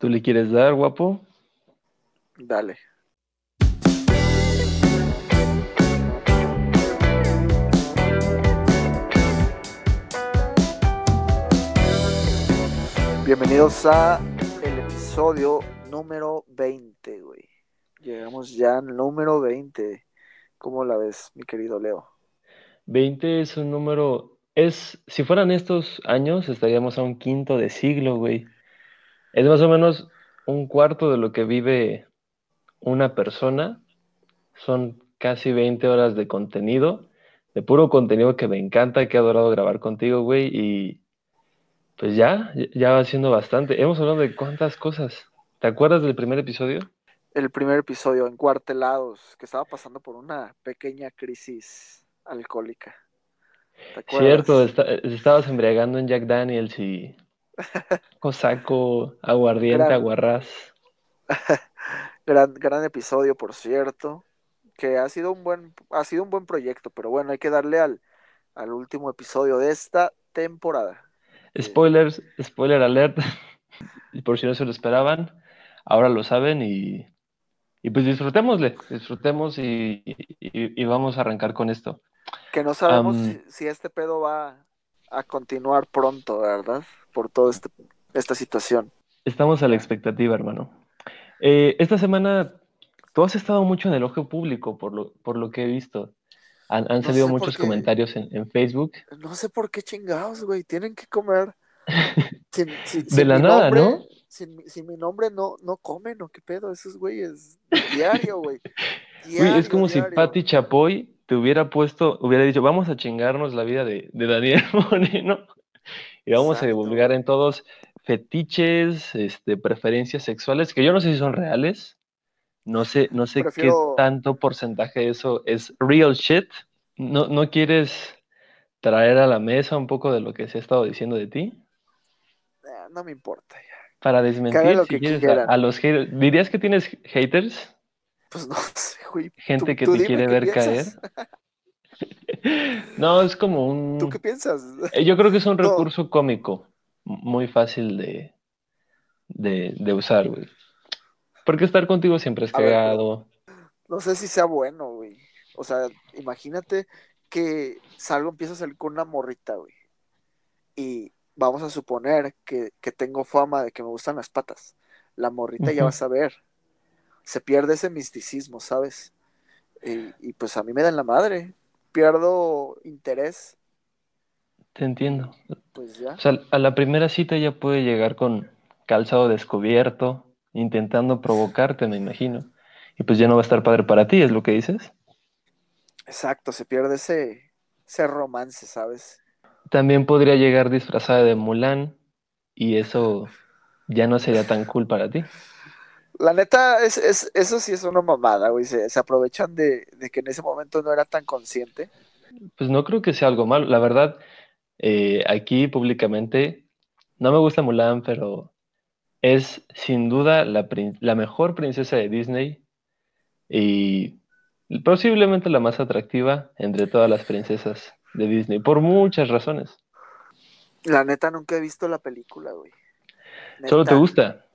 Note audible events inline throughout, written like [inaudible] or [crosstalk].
¿Tú le quieres dar, guapo? Dale. Bienvenidos a el episodio número 20, güey. Llegamos ya al número 20. ¿Cómo la ves, mi querido Leo? 20 es un número. Es, si fueran estos años, estaríamos a un quinto de siglo, güey. Es más o menos un cuarto de lo que vive una persona. Son casi 20 horas de contenido, de puro contenido que me encanta, que he adorado grabar contigo, güey. Y pues ya, ya va siendo bastante. Hemos hablado de cuántas cosas. ¿Te acuerdas del primer episodio? El primer episodio, en Cuartelados, que estaba pasando por una pequeña crisis alcohólica. ¿Te acuerdas? Cierto, estabas embriagando en Jack Daniels y [laughs] cosaco, aguardiente, gran, aguarrás. [laughs] gran, gran episodio, por cierto, que ha sido un buen, ha sido un buen proyecto, pero bueno, hay que darle al, al último episodio de esta temporada. Spoilers, spoiler alert, [laughs] por si no se lo esperaban, ahora lo saben y, y pues disfrutémosle, disfrutemos y, y, vamos a arrancar con esto. Que no sabemos si, si, este pedo va a continuar pronto, ¿verdad? Por toda este, esta situación. Estamos a la expectativa, hermano. Eh, esta semana tú has estado mucho en el ojo público, por lo, por lo que he visto. Han, han no salido muchos comentarios en, en, Facebook. No sé por qué chingados, güey. Tienen que comer. [laughs] Sin, sin, de la nada, nombre, ¿no? Sin, mi nombre no, no comen, ¿no? ¿Qué pedo? Esos güeyes. Diario, güey. [laughs] Güey, es como diario. si Patti Chapoy te hubiera puesto, hubiera dicho, vamos a chingarnos la vida de, de Daniel [laughs] Moreno. Y vamos Exacto. a divulgar en todos fetiches, este, preferencias sexuales, que yo no sé si son reales. No sé, no sé Prefiero... qué tanto porcentaje de eso es real shit. ¿No, ¿No quieres traer a la mesa un poco de lo que se ha estado diciendo de ti? Eh, no me importa ya. Para desmentir, lo si que quieres, a, a, los haters. ¿Dirías que tienes haters? Pues [laughs] no sé, güey. Gente ¿Tú, que tú te quiere ver piensas? caer. [laughs] no, es como un. ¿Tú qué piensas? Eh, Yo creo que es un [laughs] No. recurso cómico, muy fácil de, de, de usar, güey. Porque estar contigo siempre es ver, cagado. No sé si sea bueno, güey. O sea, imagínate que salgo, empiezo a salir con una morrita, güey. Y vamos a suponer que, que tengo fama de que me gustan las patas. La morrita ya va a saber. Se pierde ese misticismo, ¿sabes? Y, y pues a mí me dan la madre. Pierdo interés. Te entiendo. Pues ya. O sea, a la primera cita ya puede llegar con calzado descubierto, intentando provocarte, me imagino. Y pues ya no va a estar padre para ti, ¿es lo que dices? Exacto, se pierde ese, ese romance, ¿sabes? También podría llegar disfrazada de Mulan y eso ya no sería tan cool para ti. La neta, es, es, eso sí es una mamada, güey. Se, se aprovechan de, de que en ese momento no era tan consciente. Pues no creo que sea algo malo. La verdad, eh, aquí públicamente no me gusta Mulan, pero es sin duda la, la mejor princesa de Disney y posiblemente la más atractiva entre todas las princesas de Disney, por muchas razones. La neta, nunca he visto la película, güey. ¿Solo te gusta?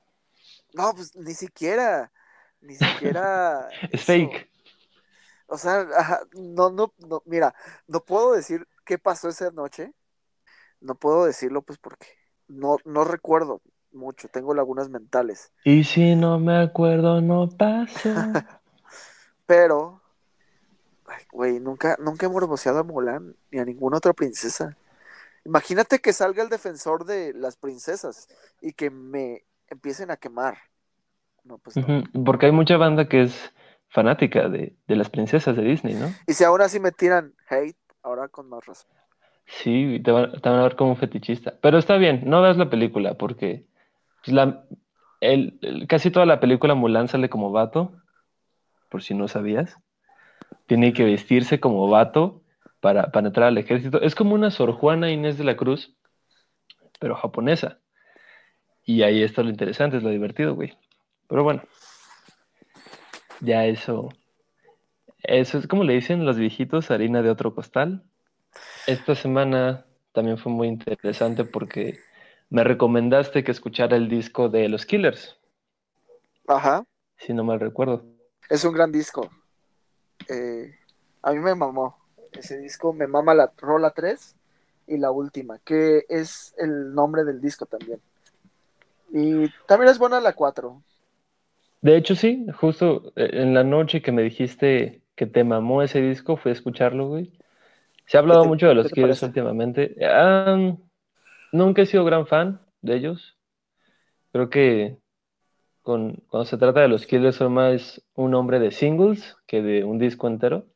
No, pues ni siquiera. Ni siquiera. [laughs] Es eso. fake. O sea, no, no, no, mira, no puedo decir qué pasó esa noche. No puedo decirlo, pues, porque no, no recuerdo mucho. Tengo lagunas mentales. Y si no me acuerdo, no pasó. [laughs] Pero, güey, nunca, nunca he morboseado a Mulan ni a ninguna otra princesa. Imagínate que salga el defensor de las princesas y que me empiecen a quemar. No, pues no. Porque hay mucha banda que es fanática de, de las princesas de Disney, ¿no? Y si aún así me tiran hate, ahora con más razón. Sí, te van, te van a ver como un fetichista. Pero está bien, no veas la película porque pues, la, el, el- casi toda la película Mulan sale como vato, por si no sabías. Tiene que vestirse como vato para, para entrar al ejército. Es como una Sor Juana Inés de la Cruz, pero japonesa. Y ahí está lo interesante, es lo divertido, güey. Pero bueno, ya eso, eso es como le dicen los viejitos, harina de otro costal. Esta semana también fue muy interesante porque me recomendaste que escuchara el disco de los Killers, Ajá. si no mal recuerdo. Es un gran disco. Eh, a mí me mamó. Ese disco me mama la rola 3 y la última, que es el nombre del disco también. Y también es buena la 4. De hecho, sí, justo eh, en la noche que me dijiste que te mamó ese disco, fui a escucharlo, güey. Se ha hablado te- mucho de los Killers últimamente. Nunca he sido gran fan de ellos. Creo que con, cuando se trata de los Killers son más un hombre de singles que de un disco entero.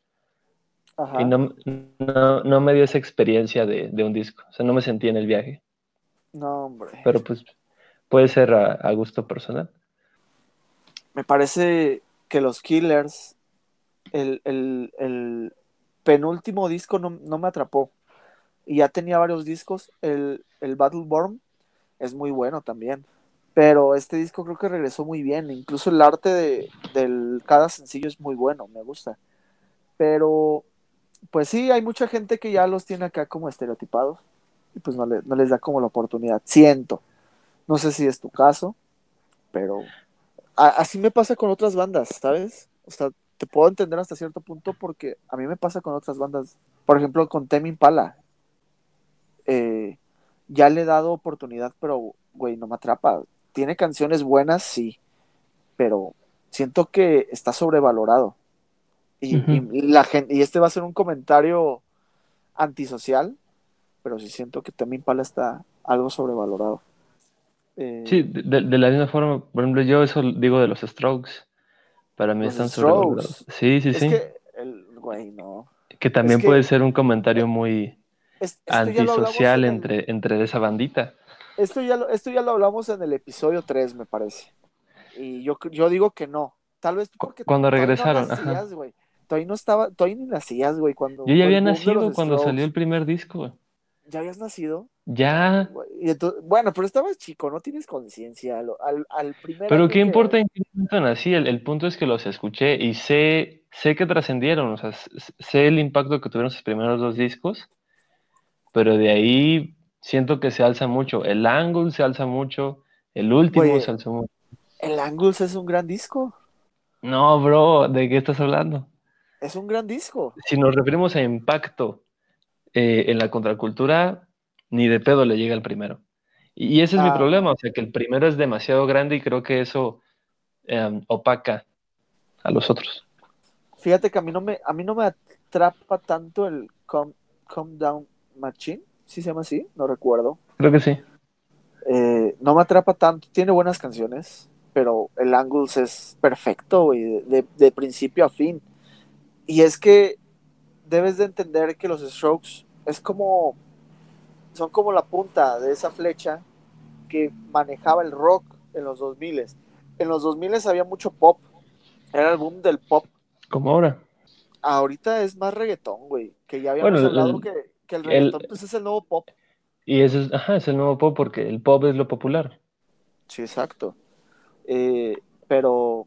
Ajá. Y no, no, no me dio esa experiencia de, de un disco. O sea, no me sentí en el viaje. No, hombre. Pero pues puede ser a, gusto personal. Me parece que los Killers, el penúltimo disco no, no me atrapó. Y ya tenía varios discos. El, el Battleborn es muy bueno también. Pero este disco creo que regresó muy bien. Incluso el arte de del, cada sencillo es muy bueno, me gusta. Pero, pues sí, hay mucha gente que ya los tiene acá como estereotipados. Y pues no, le- no les da como la oportunidad. Siento. No sé si es tu caso, pero así me pasa con otras bandas, ¿sabes? O sea, te puedo entender hasta cierto punto porque a mí me pasa con otras bandas. Por ejemplo, con Temi Impala. Eh, ya le he dado oportunidad, pero, güey, no me atrapa. Tiene canciones buenas, sí, pero siento que está sobrevalorado. Y la gente, y este va a ser un comentario antisocial, pero sí siento que Temi Impala está algo sobrevalorado. Eh, Sí, de, de la misma forma, por ejemplo, yo eso digo de los Strokes. Para mí Los están sobrevalorados. Sí, sí, es sí. que, el, güey, no. Que también puede ser un comentario muy Es- antisocial en el- entre, entre esa bandita. Esto ya, lo, esto ya lo hablamos en el episodio 3, me parece. Y yo, yo digo que no. Tal vez porque Cuando regresaron, no nacías, güey. Todavía no estaba, todavía ni nacías, güey, cuando Yo ya había nacido cuando Strokes. salió el primer disco. ¿Ya habías nacido? Ya. Güey, y entonces- bueno, pero estabas chico, no tienes conciencia. Al, al, Pero qué que- importa en qué momento nací, el, el punto es que los escuché y sé, sé que trascendieron, o sea, sé el impacto que tuvieron sus primeros dos discos, pero de ahí siento que se alza mucho. El Angle se alza mucho, el último se alzó mucho. El Angus es un gran disco. No, bro, ¿de qué estás hablando? Es un gran disco. Si nos referimos a impacto eh, en la contracultura, ni de pedo le llega el primero. Y, ese es mi Ah. problema, o sea, que el primero es demasiado grande y creo que eso em, opaca a los otros. Fíjate que a mí no me, a mí no me atrapa tanto el Calm, Calm Down Machine. ¿Sí se llama así? No recuerdo. Creo que sí. Eh, no me atrapa tanto. Tiene buenas canciones, pero el Angles es perfecto, güey, de- de principio a fin. Y es que debes de entender que los Strokes es como. Son como la punta de esa flecha que manejaba el rock en los 2000 En los 2000 había mucho pop. Era el boom del pop. Como ahora. Ahorita es más reggaetón, güey. Que ya habíamos Bueno, hablado el- que, que el el- reggaetón pues, es el nuevo pop. Y eso es, ajá, es el nuevo pop porque el pop es lo popular. Sí, exacto. Eh, pero,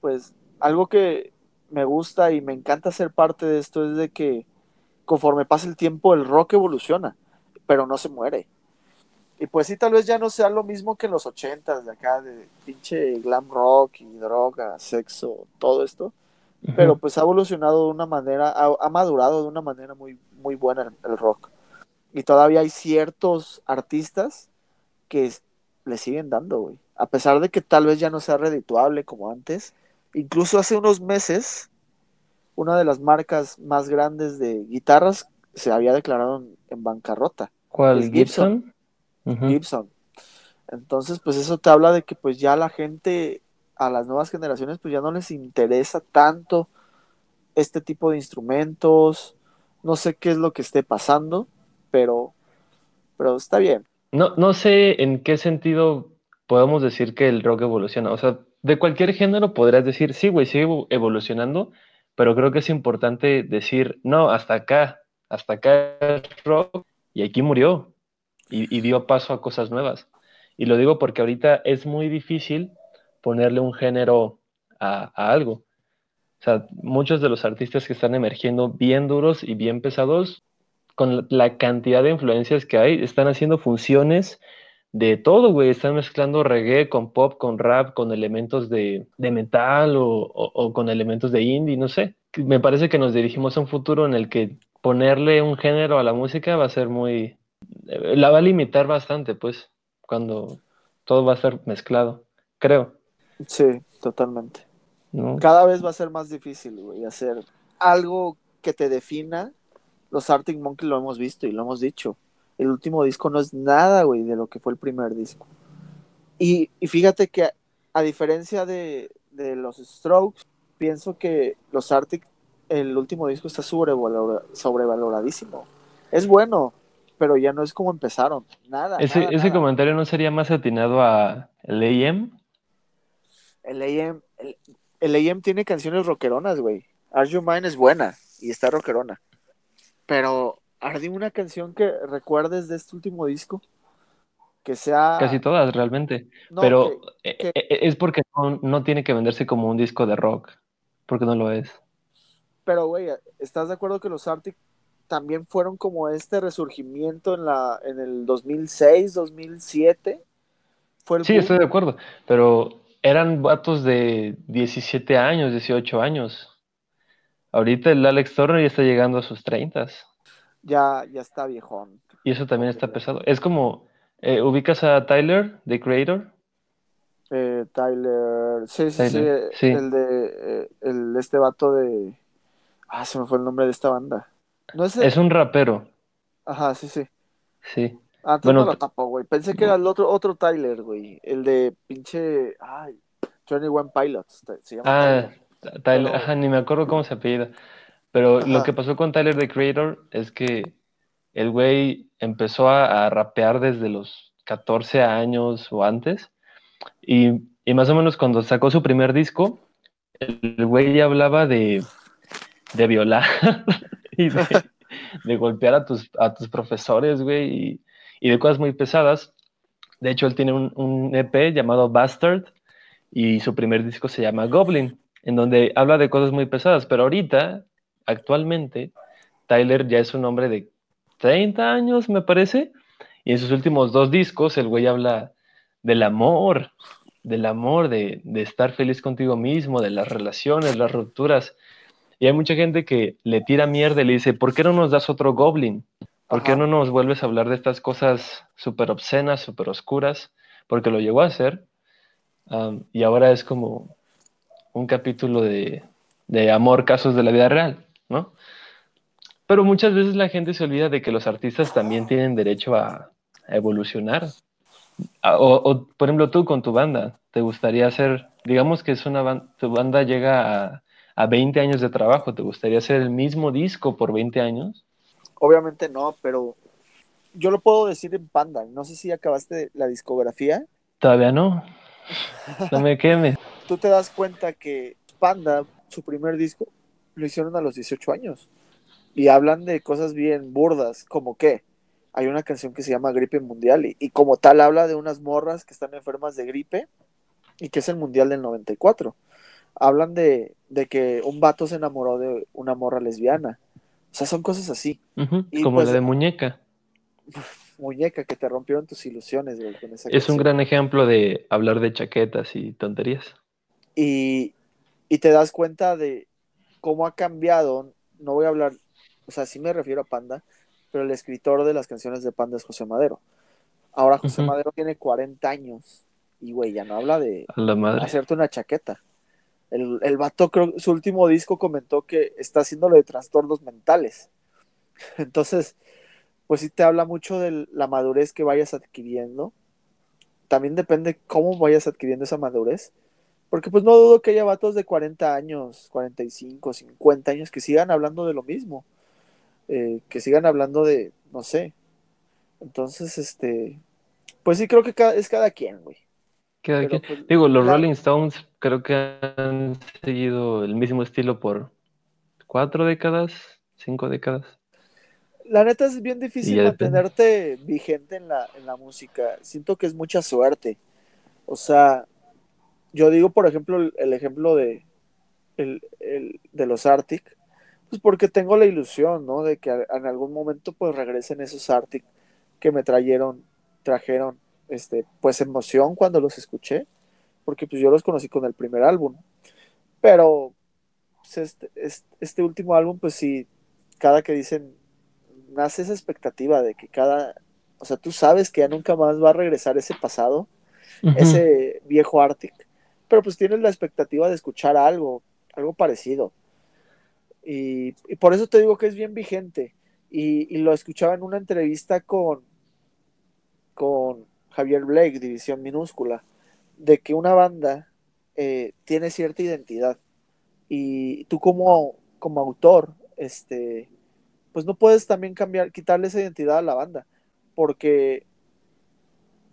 pues, algo que me gusta y me encanta ser parte de esto es de que conforme pasa el tiempo el rock evoluciona, pero no se muere. Y pues sí, tal vez ya no sea lo mismo que en los ochentas de acá, de pinche glam rock y droga, sexo, todo esto. Pero pues ha evolucionado de una manera, ha, ha madurado de una manera muy, muy buena el, el rock. Y todavía hay ciertos artistas que es- le siguen dando, güey. A pesar de que tal vez ya no sea redituable como antes. Incluso hace unos meses, una de las marcas más grandes de guitarras se había declarado en, en bancarrota, ¿Cuál? Gibson. Gibson. Gibson. Entonces, pues eso te habla de que pues ya la gente, a las nuevas generaciones, pues ya no les interesa tanto este tipo de instrumentos. No sé qué es lo que esté pasando, pero, pero está bien. No, no sé en qué sentido podemos decir que el rock evoluciona. O sea, de cualquier género podrías decir, sí, güey, sigue evo- evolucionando, pero creo que es importante decir, no, hasta acá, hasta acá es rock y aquí murió y, y dio paso a cosas nuevas. Y lo digo porque ahorita es muy difícil ponerle un género a, a algo. O sea, muchos de los artistas que están emergiendo bien duros y bien pesados con la cantidad de influencias que hay, están haciendo funciones de todo, güey. Están mezclando reggae con pop, con rap, con elementos de, de metal o, o, o, con elementos de indie, no sé. Me parece que nos dirigimos a un futuro en el que ponerle un género a la música va a ser muy... La va a limitar bastante, pues, cuando todo va a ser mezclado, creo. Sí, totalmente. ¿no? Cada vez va a ser más difícil, güey, hacer algo que te defina. Los Arctic Monkeys lo hemos visto y lo hemos dicho el último disco no es nada, güey, de lo que fue el primer disco. Y, y fíjate que a diferencia de, de, los Strokes, pienso que los Arctic, el último disco está sobrevalor, sobrevaloradísimo. Es bueno, pero ya no es como empezaron. Nada. Ese, nada, ese nada. comentario no sería más atinado a el AM. El AM, el, el AM tiene canciones rockeronas, güey. Are You Mine es buena y está rockerona. Pero Ardi, una canción que recuerdes de este último disco. Que sea. Casi todas, realmente. No, Pero que, que... es porque no, no, tiene que venderse como un disco de rock. Porque no lo es. Pero, güey, ¿estás de acuerdo que los Arctic también fueron como este resurgimiento en, la, en el 2006, 2007? Fue el sí, boom. estoy de acuerdo. Pero eran vatos de 17 años, 18 años. Ahorita el Alex Turner ya está llegando a sus 30 ya, ya está viejón. Y eso también está pesado. Es como, eh, ¿ubicas a Tyler, The Creator? Eh, Tyler, sí, sí, Tyler. sí, sí, el de, eh, el, este vato de, ah, se me fue el nombre de esta banda. ¿No es, el... es un rapero. Ajá, sí, sí. Sí. Ah, bueno, no lo tapo, güey. Pensé que era el otro, otro Tyler, güey. El de pinche, ay, 21 Pilots, se llama Ah, Tyler, Tyler. Pero... ajá, ni me acuerdo cómo se apellida. Pero Ajá. lo que pasó con Tyler, the Creator, es que el güey empezó a, a, rapear desde los 14 años o antes. Y, y, más o menos cuando sacó su primer disco, el güey ya hablaba de, de violar [laughs] y de, de, golpear a tus, a tus profesores, güey, y, y, de cosas muy pesadas. De hecho, él tiene un, un EP llamado Bastard y su primer disco se llama Goblin, en donde habla de cosas muy pesadas. Pero ahorita actualmente Tyler ya es un hombre de 30 años, me parece, y en sus últimos dos discos el güey habla del amor, del amor, de, de, estar feliz contigo mismo, de las relaciones, las rupturas. Y hay mucha gente que le tira mierda y le dice, ¿por qué no nos das otro Goblin? ¿Por qué Ajá. no nos vuelves a hablar de estas cosas súper obscenas, súper oscuras? Porque lo llegó a hacer. Um, y ahora es como un capítulo de, de amor, casos de la vida real. ¿No? Pero muchas veces la gente se olvida de que los artistas también tienen derecho a, a evolucionar. A, o, o, por ejemplo, tú con tu banda, ¿te gustaría hacer, digamos que es una banda, tu banda llega a, a 20 años de trabajo, ¿te gustaría hacer el mismo disco por 20 años? Obviamente no, pero yo lo puedo decir en Panda. No sé si acabaste la discografía. Todavía no. No me [laughs] quemes. Tú te das cuenta que Panda, su primer disco, lo hicieron a los 18 años. Y hablan de cosas bien burdas, como que hay una canción que se llama Gripe Mundial y, y, como tal habla de unas morras que están enfermas de gripe y que es el Mundial del 94. Hablan de, de que un vato se enamoró de una morra lesbiana. O sea, son cosas así. Uh -huh, y como pues, la de muñeca. [laughs] Muñeca, que te rompieron tus ilusiones, güey, con esa Es canción. un gran ejemplo de hablar de chaquetas y tonterías. Y, y te das cuenta de, cómo ha cambiado, no voy a hablar, o sea, sí me refiero a Panda, pero el escritor de las canciones de Panda es José Madero. Ahora José uh -huh. Madero tiene 40 años y, güey, ya no habla de hacerte una chaqueta. El, el vato, creo, su último disco comentó que está haciéndolo de trastornos mentales. [laughs] Entonces, pues sí te habla mucho de la madurez que vayas adquiriendo. También depende cómo vayas adquiriendo esa madurez. Porque pues no dudo que haya vatos de 40 años, 45, 50 años que sigan hablando de lo mismo. Eh, que sigan hablando de, no sé. Entonces, este, pues sí creo que cada, es cada quien, güey. Cada Pero, quien. Pues, Digo, los la... Rolling Stones creo que han seguido el mismo estilo por cuatro décadas, cinco décadas. La neta es bien difícil mantenerte depende. vigente en la, en la música. Siento que es mucha suerte. O sea, yo digo, por ejemplo, el, el ejemplo de, el, el, de los Arctic, Pues porque tengo la ilusión, ¿no? De que en algún momento pues regresen esos Arctic que me trajeron, trajeron, este, pues emoción cuando los escuché, porque pues yo los conocí con el primer álbum. Pero pues, este, este, este último álbum, pues sí, cada que dicen, nace esa expectativa de que cada, o sea, tú sabes que ya nunca más va a regresar ese pasado, uh -huh. ese viejo Arctic, pero pues tienes la expectativa de escuchar algo, algo parecido. Y, por eso te digo que es bien vigente. Y, y, lo escuchaba en una entrevista con, con Javier Blake, División Minúscula, de que una banda eh, tiene cierta identidad. Y tú como, como autor, este, pues no puedes también cambiar, quitarle esa identidad a la banda. Porque,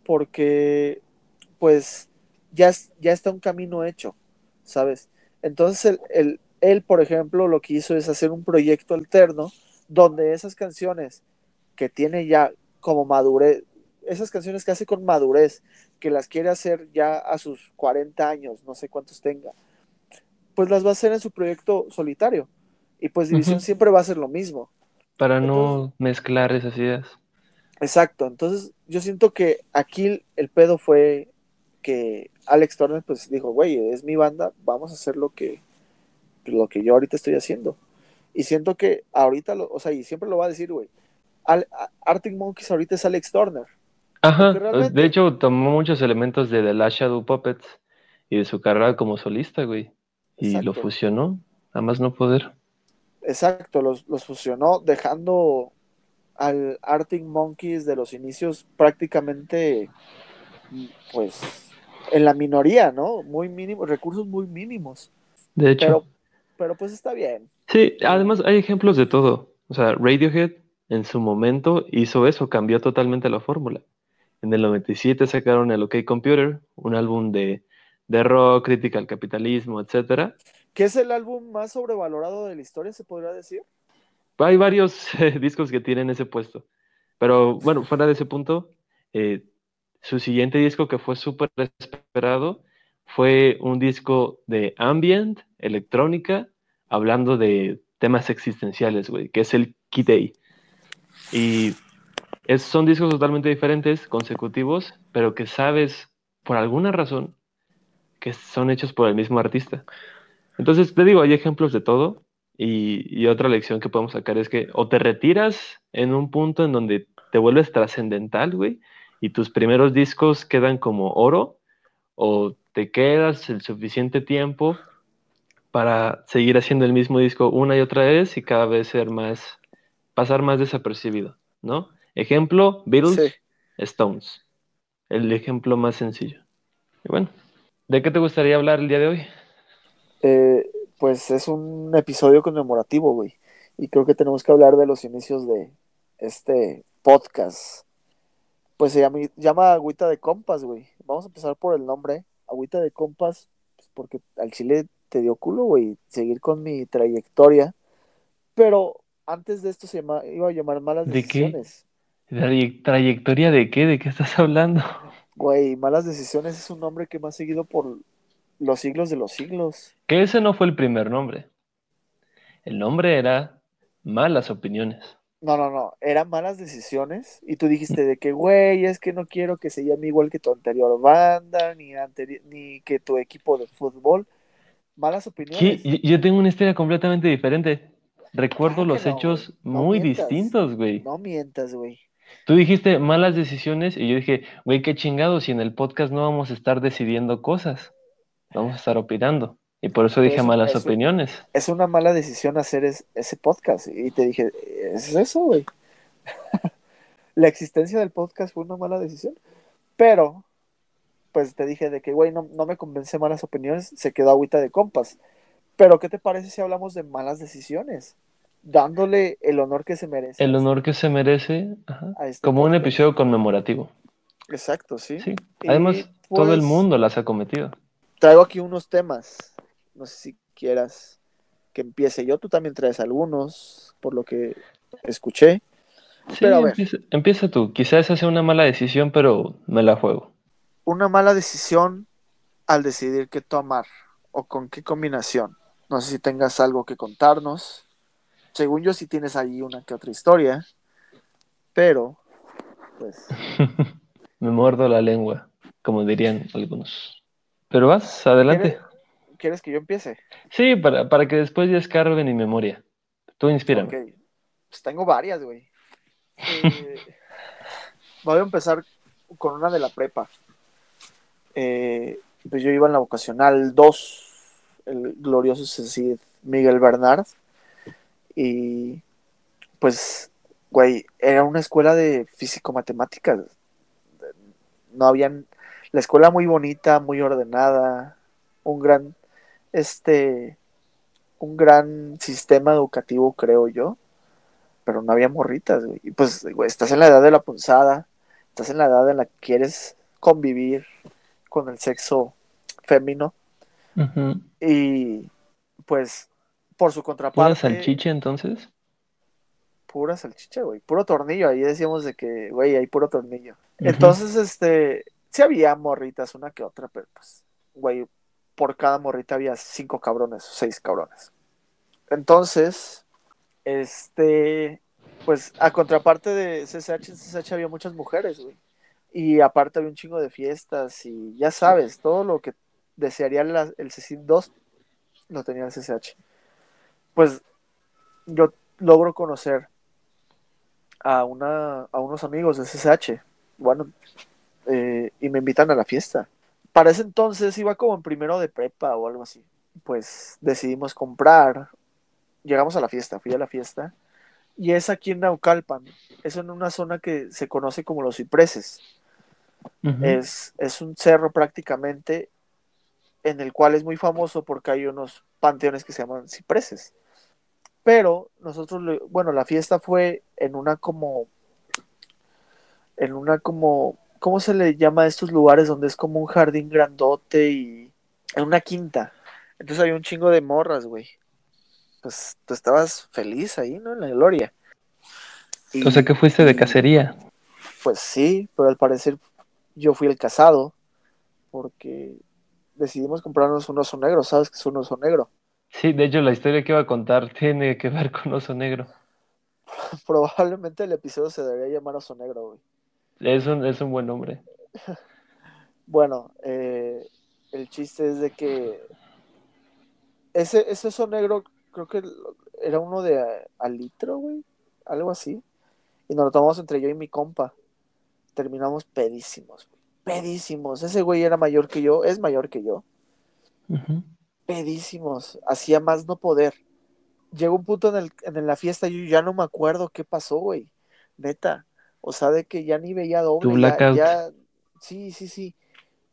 porque pues ya, ya está un camino hecho, ¿sabes? Entonces el, el, él, por ejemplo, lo que hizo es hacer un proyecto alterno donde esas canciones que tiene ya como madurez, esas canciones que hace con madurez, que las quiere hacer ya a sus 40 años, no sé cuántos tenga, pues las va a hacer en su proyecto solitario. Y pues División uh -huh. siempre va a ser lo mismo. Para Entonces, no mezclar esas ideas. Exacto. Entonces, yo siento que aquí el pedo fue que Alex Turner pues dijo, güey, es mi banda, vamos a hacer lo que, lo que yo ahorita estoy haciendo. Y siento que ahorita, lo, o sea, y siempre lo va a decir, güey, Arctic Monkeys ahorita es Alex Turner. Ajá, realmente... de hecho tomó muchos elementos de The Last Shadow Puppets y de su carrera como solista, güey. Y Exacto. lo fusionó, a más no poder. Exacto, los, los fusionó dejando al Arctic Monkeys de los inicios prácticamente, pues, en la minoría, ¿no? Muy mínimo, recursos muy mínimos. De hecho. Pero, pero pues está bien. Sí, además hay ejemplos de todo. O sea, Radiohead en su momento hizo eso, cambió totalmente la fórmula. En el 97 sacaron el OK Computer, un álbum de, de rock, crítica al capitalismo, etcétera. ¿Qué es el álbum más sobrevalorado de la historia, se podría decir? Hay varios [laughs] eh, discos que tienen ese puesto. Pero bueno, fuera de ese punto, eh, su siguiente disco que fue súper esperado fue un disco de ambient, electrónica, hablando de temas existenciales, güey, que es el Day. Y es, son discos totalmente diferentes, consecutivos, pero que sabes, por alguna razón, que son hechos por el mismo artista. Entonces, te digo, hay ejemplos de todo. Y, y, otra lección que podemos sacar es que o te retiras en un punto en donde te vuelves trascendental, güey, y tus primeros discos quedan como oro, o te quedas el suficiente tiempo para seguir haciendo el mismo disco una y otra vez y cada vez ser más, pasar más desapercibido, ¿no? Ejemplo, Beatles, sí. Stones. El ejemplo más sencillo. Y bueno, ¿de qué te gustaría hablar el día de hoy? Eh, pues es un episodio conmemorativo, güey. Y creo que tenemos que hablar de los inicios de este podcast. Pues se llama, llama Agüita de Compas, güey. Vamos a empezar por el nombre. Agüita de Compas, pues porque al chile te dio culo, güey, seguir con mi trayectoria. Pero antes de esto se llama, iba a llamar Malas ¿De Decisiones. qué? ¿Trayectoria de qué? ¿De qué estás hablando? Güey, Malas Decisiones es un nombre que me ha seguido por los siglos de los siglos. Que ese no fue el primer nombre. El nombre era Malas Opiniones. No, no, no, eran malas decisiones. Y tú dijiste de que, güey, es que no quiero que se llame igual que tu anterior banda, ni, anteri ni que tu equipo de fútbol. Malas opiniones. ¿Qué? Yo tengo una historia completamente diferente. Recuerdo Claro que los no, hechos. No muy mientas. distintos, güey. No mientas, güey. Tú dijiste malas decisiones y yo dije, güey, qué chingados, si en el podcast no vamos a estar decidiendo cosas, vamos a estar opinando. Y por eso dije malas opiniones. Es una mala decisión hacer es- ese podcast. Y te dije, es eso, güey. [laughs] La existencia del podcast fue una mala decisión. Pero, pues te dije de que, güey, no, no me convence malas opiniones, se quedó agüita de compas. Pero, ¿qué te parece si hablamos de malas decisiones? Dándole el honor que se merece. El honor que se merece, ajá, este como un episodio conmemorativo. Exacto, sí. Sí. Además, todo el pues, mundo las ha cometido. Traigo aquí unos temas. No sé si quieras que empiece yo. Tú también traes algunos, por lo que escuché. Sí, Pero a ver. empieza, empieza tú. Quizás esa sea una mala decisión, pero me la juego. Una mala decisión al decidir qué tomar o con qué combinación. No sé si tengas algo que contarnos. según yo sí tienes ahí una que otra historia, pero pues [laughs] Me muerdo la lengua, como dirían algunos. Pero vas, adelante. ¿quieres, quieres que yo empiece? Sí, para, para que después ya escarbe mi memoria. Tú inspírame. Ok, pues tengo varias, güey. Eh, [laughs] voy a empezar con una de la prepa. Eh, pues yo iba en la vocacional 2, el glorioso Cecil Miguel Bernard. Y pues, güey, era una escuela de físico-matemáticas. No habían. La escuela muy bonita, muy ordenada, un gran. Este. Un gran sistema educativo, creo yo. Pero no había morritas, güey. Y pues, güey, estás en la edad de la punzada, estás en la edad en la que quieres convivir con el sexo femenino. Ujú. Y pues, por su ¿Pura contraparte. salchicha entonces? pura salchicha, güey, puro tornillo. Ahí decíamos de que, güey, hay puro tornillo. Entonces, este, sí había morritas, una que otra, pero pues, güey, por cada morrita había cinco cabrones, seis cabrones. Entonces, este, pues, a contraparte de CCH, en CCH había muchas mujeres, güey. Y aparte había un chingo de fiestas y ya sabes, todo lo que desearía el CCID 2 lo tenía el CCH. Pues yo logro conocer a, una, a unos amigos de CCH, bueno, eh, y me invitan a la fiesta. Para ese entonces iba como en primero de prepa o algo así. Pues decidimos comprar, llegamos a la fiesta, fui a la fiesta, y es aquí en Naucalpan, es en una zona que se conoce como los cipreses. Es, es un cerro prácticamente en el cual es muy famoso porque hay unos panteones que se llaman cipreses. Pero nosotros, bueno, la fiesta fue en una como, en una como, ¿cómo se le llama a estos lugares donde es como un jardín grandote y en una quinta? Entonces había un chingo de morras, güey. Pues tú estabas feliz ahí, ¿no? En la gloria. Y- O sea que fuiste de cacería. Pues sí, pero al parecer yo fui el casado porque decidimos comprarnos un oso negro, ¿sabes qué es un oso negro? Sí, de hecho la historia que iba a contar tiene que ver con oso negro. [laughs] Probablemente el episodio se debería llamar oso negro, güey. Es un, es un buen nombre. [laughs] Bueno, eh, el chiste es de que ese, ese oso negro creo que era uno de a- al litro, güey, algo así. Y nos lo tomamos entre yo y mi compa. Terminamos pedísimos, güey. Pedísimos. Ese güey era mayor que yo, es mayor que yo. Pedísimos, hacía más no poder. Llegó un punto en, el, en la fiesta, yo ya no me acuerdo qué pasó, güey. Neta. O sea, de que ya ni veía doble. Tu ya- blackout. Ya, sí, sí, sí.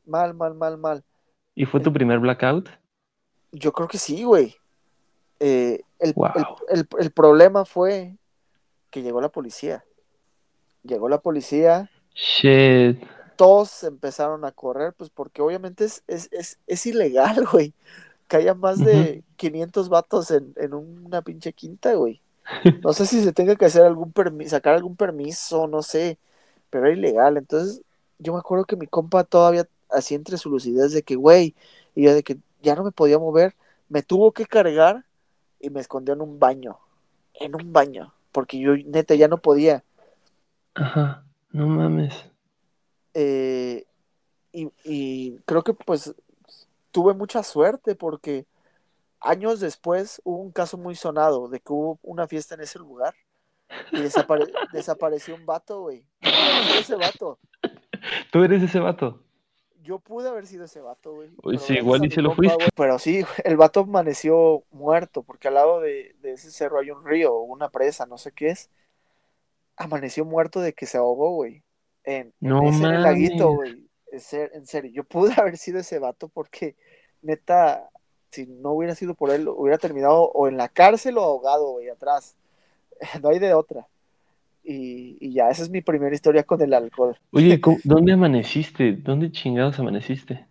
Mal, mal, mal, mal. ¿Y fue tu primer blackout? Yo creo que sí, güey. Eh, el, Wow. el- el- el problema fue que llegó la policía. Llegó la policía, Shit. todos empezaron a correr, pues porque obviamente es, es, es, es ilegal, [laughs] güey. Que haya más de 500 vatos en, en una pinche quinta, güey. No sé si se tenga que hacer algún permiso, sacar algún permiso, no sé, pero era ilegal. Entonces, yo me acuerdo que mi compa todavía así entre su lucidez de que, güey, y yo de que ya no me podía mover, me tuvo que cargar y me escondió en un baño, en un baño, porque yo neta ya no podía. Ajá. No mames. Eh, y, y creo que pues tuve mucha suerte porque años después hubo un caso muy sonado de que hubo una fiesta en ese lugar y desapare- [laughs] desapareció un vato, güey. Ese vato. ¿Tú eres ese vato? Yo pude haber sido ese vato, güey. Sí, igual a y se lo compa, fuiste. Pero sí, el vato amaneció muerto porque al lado de, de ese cerro hay un río, una presa, no sé qué es. Amaneció muerto de que se ahogó, güey. En, No ese en el laguito, güey. En serio, yo pude haber sido ese vato porque, neta, si no hubiera sido por él, hubiera terminado o en la cárcel o ahogado, güey, atrás. [laughs] No hay de otra. Y, y ya, esa es mi primera historia con el alcohol. Oye, ¿cómo- [laughs] ¿dónde amaneciste? ¿Dónde chingados amaneciste?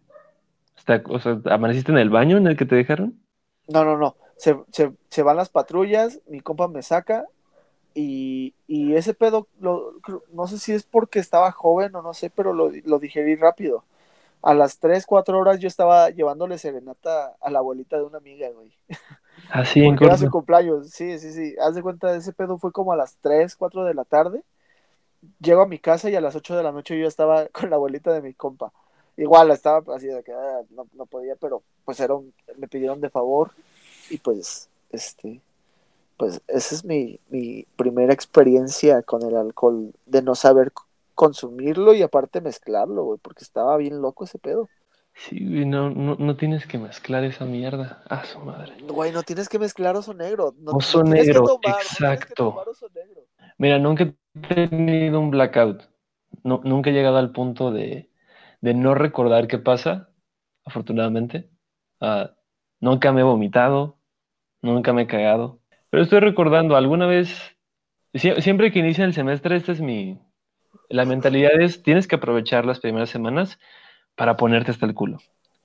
Hasta- o sea, ¿amaneciste en el baño en el que te dejaron? No, no, no. Se, se, se van las patrullas, mi compa me saca y, y ese pedo, lo- no sé si es porque estaba joven o no sé, pero lo, lo digerí rápido. A las 3, 4 horas yo estaba llevándole serenata a la abuelita de una amiga, güey. Así en era su cumpleaños. Sí, sí, sí. Haz de cuenta, ese pedo fue como a las 3, 4 de la tarde. Llego a mi casa y a las 8 de la noche yo estaba [laughs] con la abuelita de mi compa. Igual estaba así de que ah, no, no, podía, pero pues era un, me pidieron de favor y pues, este, pues esa es mi, mi primera experiencia con el alcohol, de no saber consumirlo y aparte mezclarlo, güey, porque estaba bien loco ese pedo. Sí, güey, no, no, no tienes que mezclar esa mierda. Ah, su madre. Güey, no tienes que mezclar oso negro. No, oso no negro, tomar, exacto. no tienes que tomar oso negro. Mira, nunca he tenido un blackout. No, nunca he llegado al punto de, de no recordar qué pasa, afortunadamente. Uh, nunca me he vomitado, nunca me he cagado. Pero estoy recordando, alguna vez, siempre que inicia el semestre, esta es mi... La mentalidad es, tienes que aprovechar las primeras semanas para ponerte hasta el culo.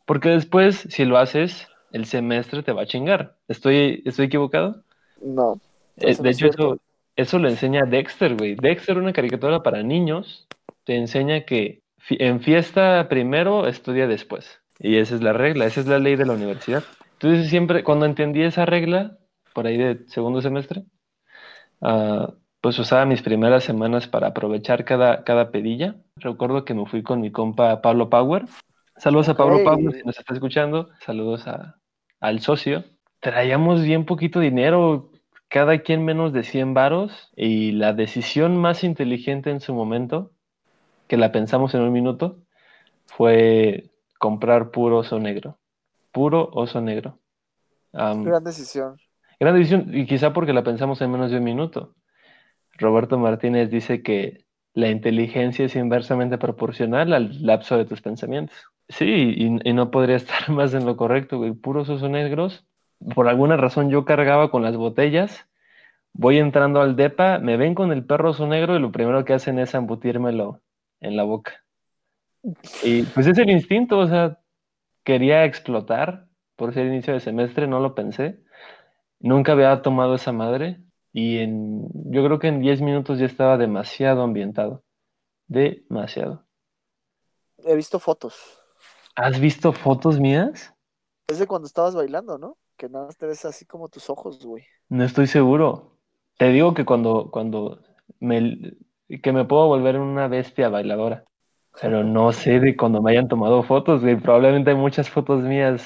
Porque después, si lo haces, el semestre te va a chingar. ¿Estoy, estoy equivocado? No. Eh, de hecho, eso, eso lo enseña Dexter, güey. Dexter, una caricatura para niños, te enseña que en fiesta primero, estudia después. Y esa es la regla, esa es la ley de la universidad. Entonces, siempre, cuando entendí esa regla, por ahí de segundo semestre, uh, pues usaba mis primeras semanas para aprovechar cada, cada pedilla. Recuerdo que me fui con mi compa Pablo Power. Saludos a Pablo Pablo, si nos está escuchando. Saludos a, al socio. Traíamos bien poquito dinero, cada quien menos de 100 varos. Y la decisión más inteligente en su momento, que la pensamos en un minuto, fue comprar puro oso negro. Puro oso negro. Um, gran decisión. Gran decisión, y quizá porque la pensamos en menos de un minuto. Roberto Martínez dice que la inteligencia es inversamente proporcional al lapso de tus pensamientos. Sí, y, no podría [laughs] estar más en lo correcto, güey. Puros osos negros. Por alguna razón yo cargaba con las botellas. Voy entrando al DEPA, me ven con el perro oso negro y lo primero que hacen es embutírmelo en la boca. Y pues es el instinto, o sea, quería explotar por ser inicio de semestre, no lo pensé. Nunca había tomado esa madre y en, yo creo que en 10 minutos ya estaba demasiado ambientado. Demasiado. He visto fotos. ¿Has visto fotos mías? Es de cuando estabas bailando, ¿no? Que nada más te ves así como tus ojos, güey. No estoy seguro. Te digo que cuando, cuando me, que me puedo volver una bestia bailadora. Pero no sé de cuando me hayan tomado fotos, güey. Probablemente hay muchas fotos mías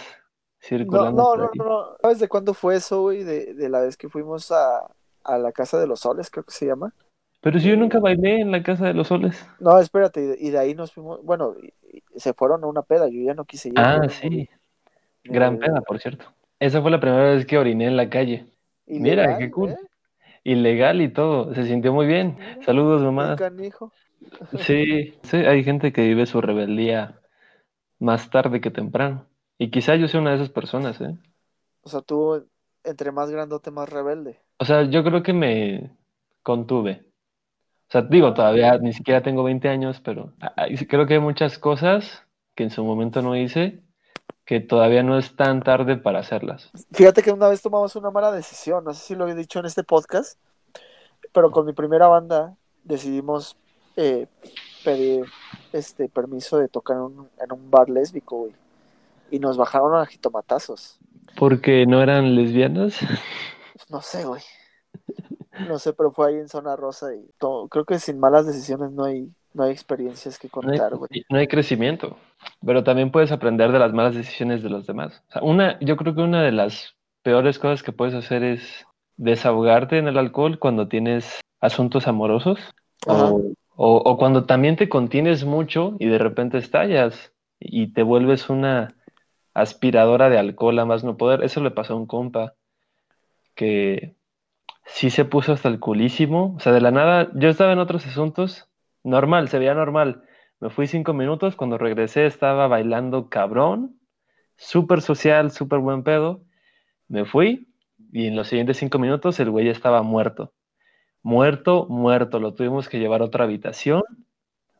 circulando. No, no, no, no. ¿Sabes de cuándo fue eso, güey? De, de la vez que fuimos a, a la Casa de los Soles, creo que se llama. Pero si yo nunca bailé en la Casa de los Soles. No, espérate, y de ahí nos fuimos, bueno, se fueron a una peda, yo ya no quise ir. Ah, sí. Gran peda, por cierto. Esa fue la primera vez que oriné en la calle. Ilegal, Mira, qué cool. ¿eh? Ilegal y todo, se sintió muy bien. Saludos, mamá. Canijo. [laughs] Sí, sí, hay gente que vive su rebeldía más tarde que temprano. Y quizá yo sea una de esas personas, ¿eh? O sea, tú, entre más grandote, más rebelde. O sea, yo creo que me contuve. O sea, digo, todavía ni siquiera tengo 20 años, pero creo que hay muchas cosas que en su momento no hice que todavía no es tan tarde para hacerlas. Fíjate que una vez tomamos una mala decisión, no sé si lo he dicho en este podcast, pero con mi primera banda decidimos eh, pedir este permiso de tocar en un, en un bar lésbico, güey. Y nos bajaron a jitomatazos. ¿Porque no eran lesbianas? No sé, güey. No sé, pero fue ahí en zona rosa y todo. creo que sin malas decisiones no hay, no hay experiencias que contar, güey. No, no, hay crecimiento, pero también puedes aprender de las malas decisiones de los demás. O sea, una, yo creo que una de las peores cosas que puedes hacer es desahogarte en el alcohol cuando tienes asuntos amorosos o, o, o, cuando también te contienes mucho y de repente estallas y te vuelves una aspiradora de alcohol a más no poder. Eso le pasó a un compa que sí se puso hasta el culísimo. O sea, de la nada, yo estaba en otros asuntos, normal, se veía normal. Me fui cinco minutos, cuando regresé estaba bailando cabrón, súper social, súper buen pedo. Me fui y en los siguientes cinco minutos el güey ya estaba muerto. Muerto, muerto. Lo tuvimos que llevar a otra habitación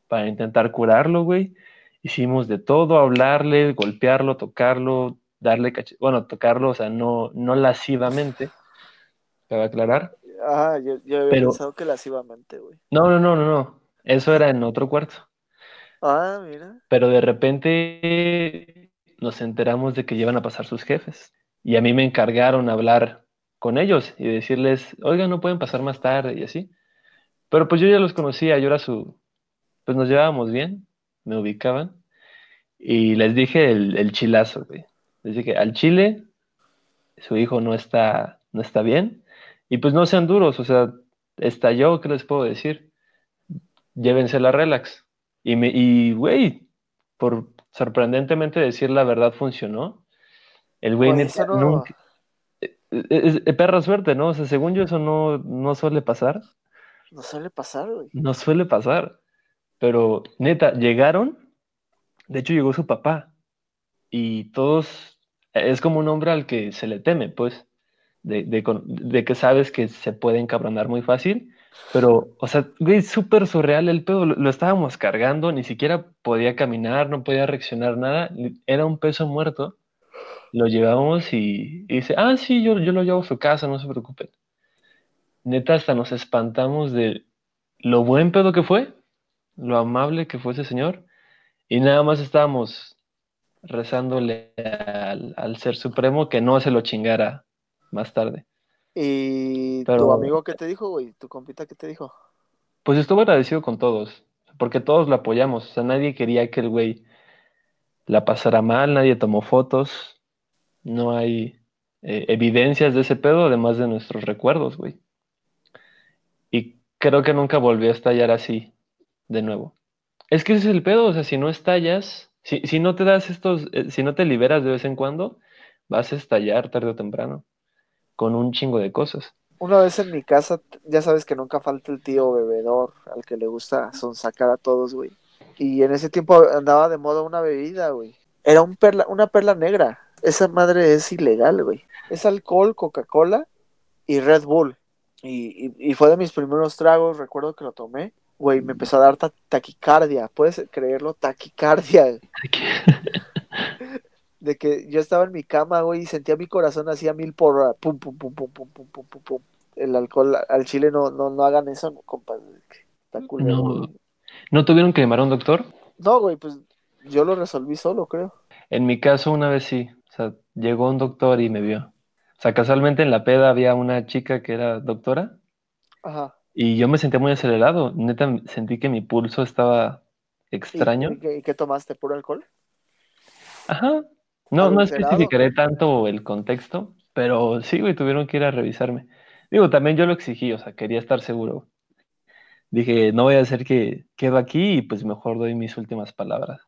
para intentar curarlo, güey. Hicimos de todo, hablarle, golpearlo, tocarlo, darle cach... bueno, tocarlo, o sea, no, no lascivamente, para aclarar. Ah, yo, yo había Pero- pensado que lascivamente, güey. No, no, no, no, no. Eso era en otro cuarto. Ah, mira. Pero de repente nos enteramos de que llevan a pasar sus jefes. Y a mí me encargaron hablar con ellos y decirles, oiga, no pueden pasar más tarde y así. Pero pues yo ya los conocía, yo era su, pues nos llevábamos bien, me ubicaban. Y les dije el, el chilazo, güey. Les dije, al chile, su hijo no está, no está bien. Y pues no sean duros, o sea, estalló, ¿qué les puedo decir? Llévense la relax. Y, me, y güey, por sorprendentemente decir la verdad funcionó. El güey neta eso no, nunca... Es, es- es perra suerte, ¿no? O sea, según yo eso no, no suele pasar. no suele pasar, güey. No suele pasar. Pero neta, llegaron, de hecho llegó su papá y todos, es como un hombre al que se le teme, pues, de, de, de que sabes que se puede encabronar muy fácil, pero, o sea, güey, súper surreal el pedo, lo, lo estábamos cargando, ni siquiera podía caminar, no podía reaccionar nada, era un peso muerto, lo llevamos y, y dice, ah, sí, yo, yo lo llevo a su casa, no se preocupen. Neta, hasta nos espantamos de lo buen pedo que fue, lo amable que fue ese señor, y nada más estábamos rezándole al, al Ser Supremo que no se lo chingara más tarde. ¿Y tu amigo qué te dijo, güey? ¿Tu compita qué te dijo? pues estuvo agradecido con todos, porque todos lo apoyamos, o sea, nadie quería que el güey la pasara mal, nadie tomó fotos, no hay eh, evidencias de ese pedo, además de nuestros recuerdos, güey. Y creo que nunca volvió a estallar así, de nuevo. Es que ese es el pedo, o sea, si no estallas, si, si no te das estos, eh, si no te liberas de vez en cuando, vas a estallar tarde o temprano, con un chingo de cosas. Una vez en mi casa, ya sabes que nunca falta el tío bebedor al que le gusta sonsacar a todos, güey. Y en ese tiempo andaba de moda una bebida, güey. Era un perla, una perla negra. Esa madre es ilegal, güey. Es alcohol, Coca-Cola y Red Bull. Y, y- y fue de mis primeros tragos, recuerdo que lo tomé. Güey, me empezó a dar ta- taquicardia. ¿Puedes creerlo? Taquicardia. [laughs] De que yo estaba en mi cama, güey, y sentía mi corazón hacía mil por. Pum, pum, pum, pum, pum, pum, pum, pum, pum. El alcohol al chile no, no, no hagan eso, compadre. Está culero, No, güey. ¿no tuvieron que llamar a un doctor? No, güey, pues yo lo resolví solo, creo. En mi caso, una vez sí. O sea, llegó un doctor y me vio. O sea, casualmente en la peda había una chica que era doctora Ajá. Y yo me sentía muy acelerado. Neta, sentí que mi pulso estaba ¿Y, extraño. y qué, y qué tomaste? ¿Puro alcohol? Ajá. No, no especificaré tanto el contexto, pero sí, güey, tuvieron que ir a revisarme. Digo, también yo lo exigí, o sea, quería estar seguro. Dije, no voy a hacer que quedo aquí y pues mejor doy mis últimas palabras.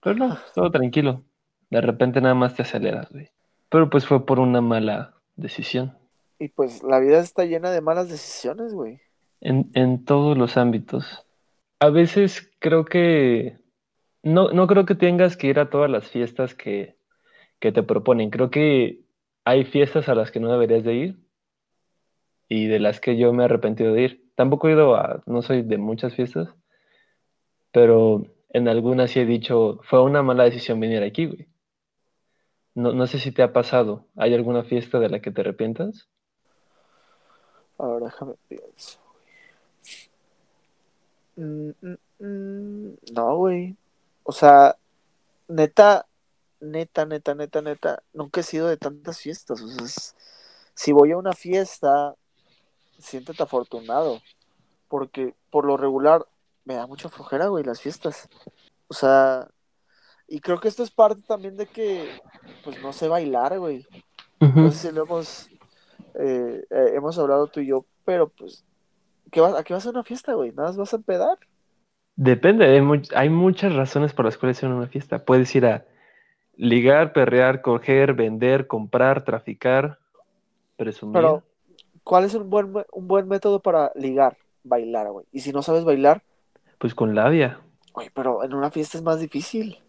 Pero no, todo tranquilo. De repente nada más te aceleras, güey. Pero pues fue por una mala decisión. Y pues la vida está llena de malas decisiones, güey. En, en todos los ámbitos. A veces creo que... No, no creo que tengas que ir a todas las fiestas que, que te proponen. Creo que hay fiestas a las que no deberías de ir y de las que yo me he arrepentido de ir. Tampoco he ido a... No soy de muchas fiestas, pero en algunas sí he dicho, fue una mala decisión venir aquí, güey. No, no sé si te ha pasado. ¿Hay alguna fiesta de la que te arrepientas? A ver, déjame pienso. Mm, mm, mm, no, güey. O sea, neta, neta, neta, neta, neta, nunca he sido de tantas fiestas. O sea, es- si voy a una fiesta, siéntete afortunado. Porque por lo regular me da mucha flojera, güey, las fiestas. O sea, y creo que esto es parte también de que, pues no sé bailar, güey. No sé si lo hemos, eh, eh, hemos hablado tú y yo, pero pues, ¿qué vas, ¿a qué vas a una fiesta, güey? ¿Nada más vas a empedar? Depende, hay, much- hay muchas razones por las cuales ir a una fiesta. Puedes ir a ligar, perrear, coger, vender, comprar, traficar, presumir. Pero, ¿cuál es un buen, un buen método para ligar? Bailar, güey. Y si no sabes bailar, Pues con labia. güey, pero en una fiesta es más difícil.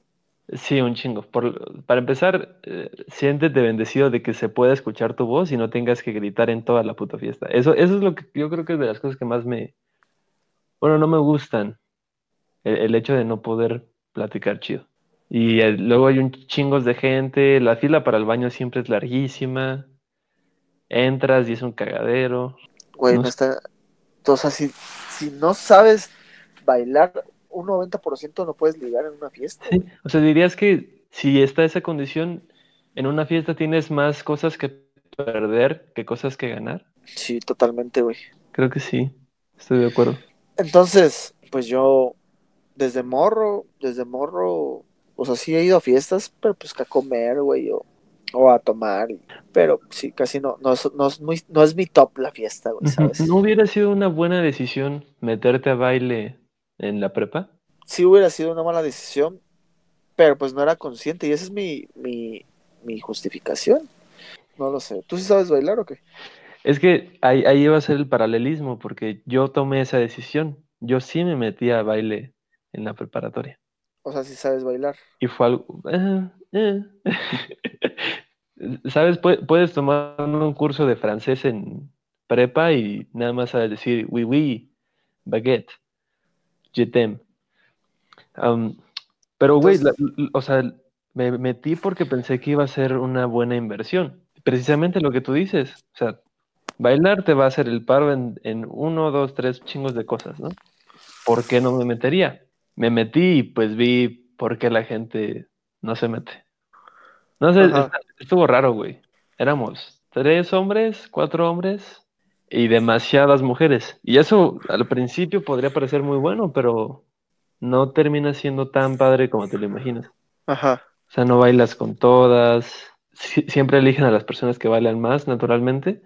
Sí, un chingo. Por- para empezar, eh, siéntete bendecido de que se pueda escuchar tu voz y no tengas que gritar en toda la puta fiesta. Eso, eso es lo que yo creo que es de las cosas que más me... Bueno, no me gustan. El, el hecho de no poder platicar chido. Y eh, luego hay un chingos de gente. La fila para el baño siempre es larguísima. Entras y es un cagadero. Güey, No no sé. está... O sea, si, si no sabes bailar un 90% no puedes ligar en una fiesta, Sí, o sea, dirías que si está esa condición, en una fiesta tienes más cosas que perder que cosas que ganar. Sí, totalmente, güey. Creo que sí, estoy de acuerdo. Entonces, pues yo, desde morro, desde morro, o sea, sí he ido a fiestas, pero pues que a comer, güey, o, o a tomar. Pero sí, casi no, no es, no es, muy, no es mi top la fiesta, güey, ¿sabes? ¿No hubiera sido una buena decisión meterte a baile en la prepa? Sí hubiera sido una mala decisión, pero pues no era consciente y esa es mi, mi, mi justificación. No lo sé. ¿Tú sí sabes bailar o qué? Es que ahí, ahí iba a ser el paralelismo, porque yo tomé esa decisión. Yo sí me metí a baile en la preparatoria. O sea, sí sabes bailar. Y fue algo... eh, eh. [laughs] ¿Sabes? Pue- Puedes tomar un curso de francés en prepa y nada más sabes decir oui, oui, baguette, t'aime. Am, pero, güey, o sea, me metí porque pensé que iba a ser una buena inversión. Precisamente lo que tú dices. O sea, bailar te va a hacer el paro en, en uno, dos, tres chingos de cosas, ¿no? ¿Por qué no me metería? Me metí y pues vi por qué la gente no se mete. No sé, ajá, estuvo raro, güey. Éramos tres hombres, cuatro hombres y demasiadas mujeres. Y eso al principio podría parecer muy bueno, pero no termina siendo tan padre como te lo imaginas. ajá. O sea, no bailas con todas. Sie- siempre eligen a las personas que bailan más naturalmente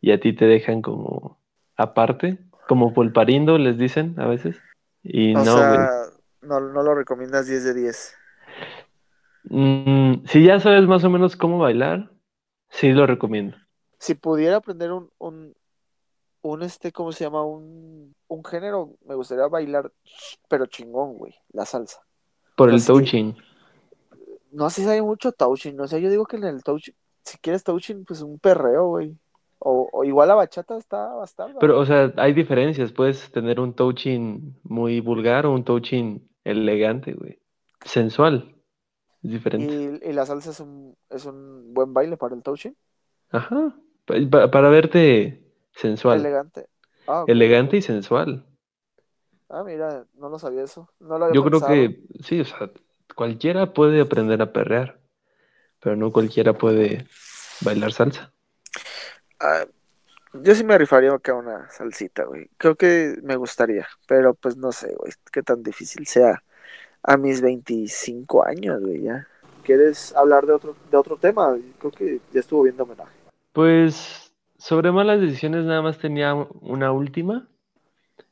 y a ti te dejan como aparte, como pulparindo les dicen a veces. Y O no, sea, no, no lo recomiendas 10 de 10. Mm, si ya sabes más o menos cómo bailar, sí lo recomiendo. Si pudiera aprender un, un, un este, ¿cómo se llama? Un, un género, me gustaría bailar, pero chingón, güey, la salsa. Por el touching. no sé si hay mucho touching, o sea, yo digo que en el touching, si quieres touching, pues un perreo, güey. O, o igual la bachata está bastarda, Pero, o sea, hay diferencias. Puedes tener un touching muy vulgar o un touching elegante, güey. Sensual. Es diferente. Y, y la salsa es un, es un buen baile para el touching. Ajá. Pa- pa- para verte sensual. Elegante. Ah, Elegante y sensual. Ah, mira, no lo sabía eso. No lo había Yo creo que sí, o sea, cualquiera puede aprender a perrear, pero no cualquiera puede bailar salsa. Ah, yo sí me rifaría acá una salsita, güey. Creo que me gustaría, pero pues no sé, güey, qué tan difícil sea a mis 25 años, güey, ya. ¿Quieres hablar de otro, de otro tema? Creo que ya estuvo viendo homenaje. Pues sobre malas decisiones nada más tenía una última.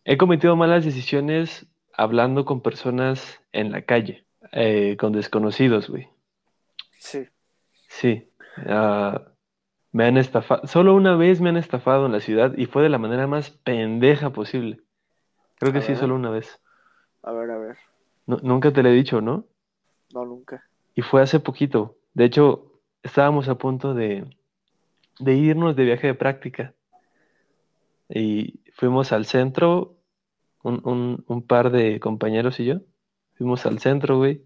He cometido malas decisiones hablando con personas en la calle, eh, con desconocidos, güey. Sí. Sí. ah, me han estafado. Solo una vez me han estafado en la ciudad y fue de la manera más pendeja posible. Creo A que sí, ver, solo una vez. a ver, a ver. Nu- nunca te lo he dicho, ¿no? No, nunca. Y fue hace poquito. De hecho, estábamos a punto de, de irnos de viaje de práctica. Y fuimos al centro, un, un- par de compañeros y yo. Fuimos al centro, güey.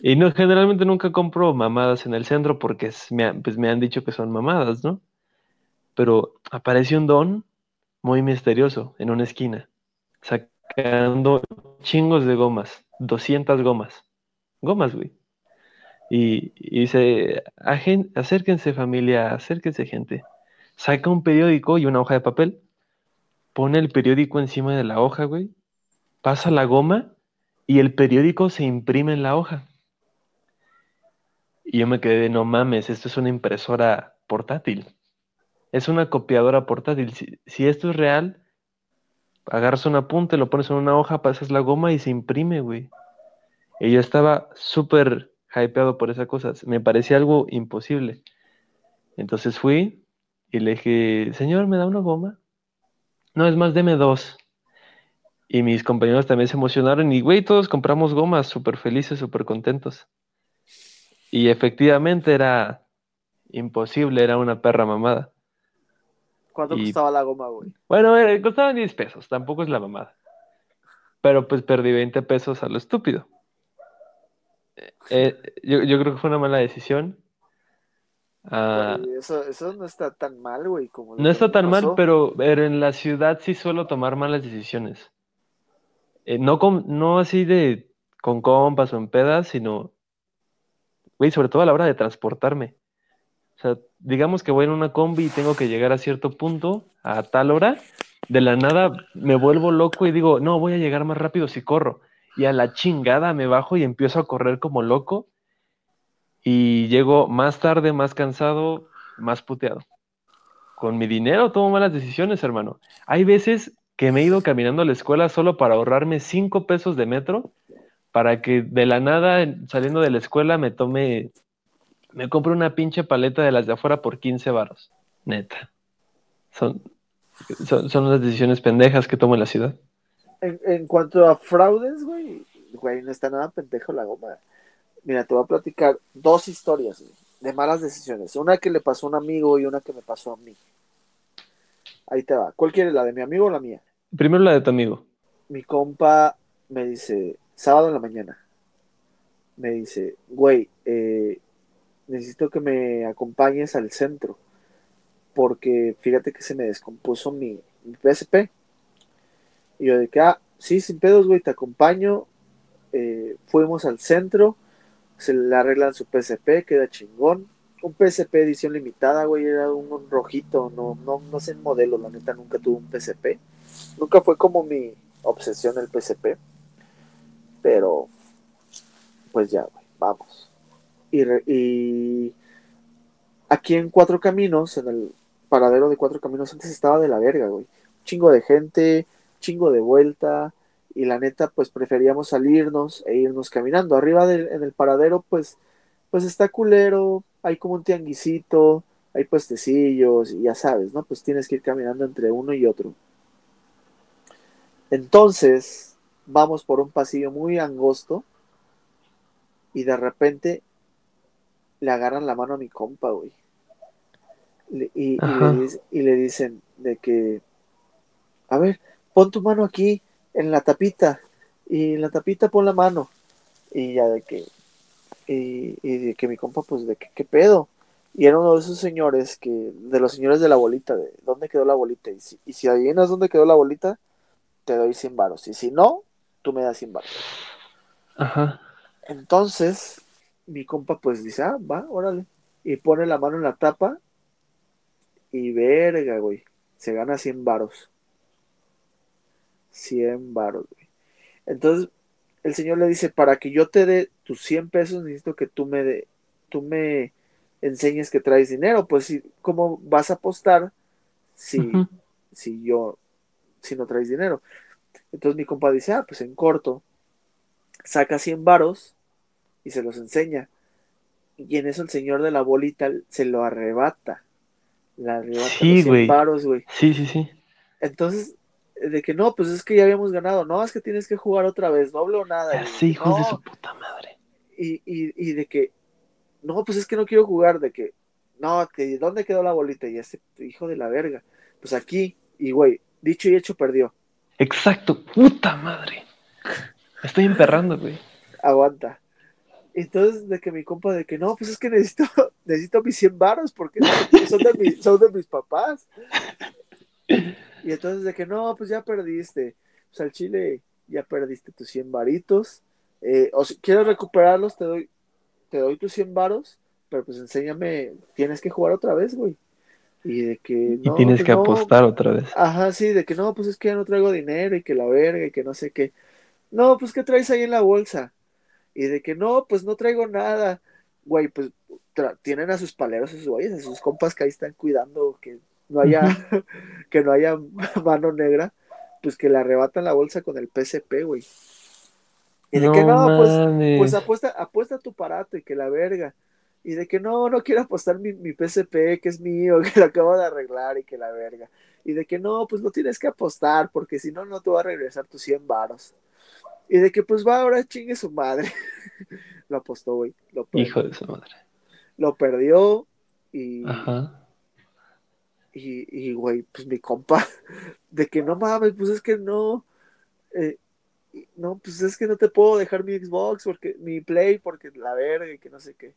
Y no, generalmente nunca compro mamadas en el centro porque me, pues me han dicho que son mamadas, ¿no? Pero apareció un don muy misterioso en una esquina, sacando chingos de gomas, 200 gomas. Gomas, güey. Y, dice, "Agen- acérquense familia, acérquense gente. Saca un periódico y una hoja de papel, pone el periódico encima de la hoja, güey, pasa la goma y el periódico se imprime en la hoja. Y yo me quedé no mames, esto es una impresora portátil. Es una copiadora portátil. Si, si esto es real, agarras un apunte, lo pones en una hoja, pasas la goma y se imprime, güey. Y yo estaba súper hypeado por esa cosa. Me parecía algo imposible. Entonces fui y le dije, señor, ¿me da una goma? No, es más, deme dos. Y mis compañeros también se emocionaron y, güey, todos compramos gomas, súper felices, súper contentos. Y efectivamente era imposible, era una perra mamada. ¿Cuánto Y costaba la goma, güey? bueno, era- costaban 10 pesos, tampoco es la mamada. Pero pues perdí 20 pesos a lo estúpido. Eh, yo, yo creo que fue una mala decisión. Ah, eso, eso no está tan mal, güey, como no está tan mal, pero, pero en la ciudad sí suelo tomar malas decisiones. Eh, no, con, no así de con compas o en pedas, sino, güey, sobre todo a la hora de transportarme. O sea, digamos que voy en una combi y tengo que llegar a cierto punto a tal hora, de la nada me vuelvo loco y digo, no, voy a llegar más rápido si corro. Y a la chingada me bajo y empiezo a correr como loco y llego más tarde, más cansado, más puteado. Con mi dinero tomo malas decisiones, hermano. Hay veces que me he ido caminando a la escuela solo para ahorrarme cinco pesos de metro, para que de la nada, saliendo de la escuela, me tome, me compre una pinche paleta de las de afuera por 15 varos. Neta. Son, son, son las decisiones pendejas que tomo en la ciudad. En, en cuanto a fraudes, güey, güey, no está nada pendejo la goma. Mira, te voy a platicar dos historias güey, de malas decisiones. Una que le pasó a un amigo y una que me pasó a mí. Ahí te va. ¿Cuál quieres, la de mi amigo o la mía? Primero la de tu amigo. Mi compa me dice, sábado en la mañana, me dice, güey, eh, necesito que me acompañes al centro, porque fíjate que se me descompuso mi, mi PSP. Y yo de que, ah, sí, sin pedos, güey, te acompaño. Eh, fuimos al centro, se le arreglan su PSP, queda chingón. Un PSP edición limitada, güey, era un, un rojito, no, no, no sé el modelo, la neta, nunca tuve un PSP. Nunca fue como mi obsesión el PSP. Pero, pues ya, güey, vamos. Y, y aquí en Cuatro Caminos, en el paradero de Cuatro Caminos, antes estaba de la verga, güey. Chingo de gente, chingo de vuelta. Y la neta, pues preferíamos salirnos e irnos caminando. Arriba del, en el paradero, pues, pues está culero, hay como un tianguisito, hay puestecillos, y ya sabes, ¿no? Pues tienes que ir caminando entre uno y otro. Entonces, vamos por un pasillo muy angosto y de repente le agarran la mano a mi compa, güey. Y, le, y le dicen de que, a ver, pon tu mano aquí en la tapita y en la tapita pon la mano. Y ya de que, y, y de que mi compa, pues, de que, ¿qué pedo? Y era uno de esos señores que, de los señores de la bolita, de ¿dónde quedó la bolita? Y si, y si adivinas dónde quedó la bolita, te doy 100 varos. Y si no, tú me das 100 varos. Ajá. Entonces, mi compa pues dice, ah, va, órale. Y pone la mano en la tapa y verga, güey. Se gana 100 varos. 100 varos, güey. Entonces, el señor le dice, para que yo te dé tus 100 pesos, necesito que tú me, de, tú me enseñes que traes dinero. Pues, si, ¿cómo vas a apostar si, si yo, si no traes dinero? Entonces mi compa dice, ah, pues en corto, saca 100 varos y se los enseña. Y en eso el señor de la bolita se lo arrebata. Le arrebata Sí, los 100 güey. varos, güey. Sí, sí, sí. Entonces, de que no, pues es que ya habíamos ganado. No, es que tienes que jugar otra vez, doble o nada. Sé, hijos de no, su puta madre. y, y, y de que, no, pues es que no quiero jugar. De que, no, que ¿dónde quedó la bolita? Y este hijo de la verga. Pues aquí, y güey, dicho y hecho perdió. Exacto, puta madre. Me estoy emperrando, güey. aguanta. Entonces, de que mi compa, de que no, pues es que necesito, [laughs] necesito mis 100 varos porque son de, mi- son de mis papás. Y entonces, de que no, pues ya perdiste. Pues al chile ya perdiste tus 100 varitos. Eh, o si quieres recuperarlos, te doy, te doy tus 100 varos, pero pues enséñame, tienes que jugar otra vez, güey. Y de que Y no, tienes pues que no, apostar otra vez. Ajá, sí, de que no, pues es que ya no traigo dinero y que la verga y que no sé qué. No, pues ¿qué traes ahí en la bolsa? Y de que no, pues no traigo nada. Güey, pues tienen a sus paleros, a sus güeyes, a sus compas que ahí están cuidando que no haya, [laughs] que no haya [laughs] mano negra, pues que le arrebatan la bolsa con el PSP, güey. Y de que No pues, pues apuesta, apuesta tu parato y que la verga. Y de que no, no quiero apostar mi, mi PSP, que es mío, [laughs] que lo acabo de arreglar y que la verga. Y de que no, pues no tienes que apostar, porque si no, no te va a regresar tus 100 varos. Y de que pues va, ahora chingue su madre. lo apostó, güey. Lo. Hijo de su madre. Lo perdió y, Ajá. Y, y, güey, pues mi compa, [laughs] de que no mames, pues es que no, eh, no, pues es que no te puedo dejar mi Xbox, porque mi Play, porque la verga y que no sé qué.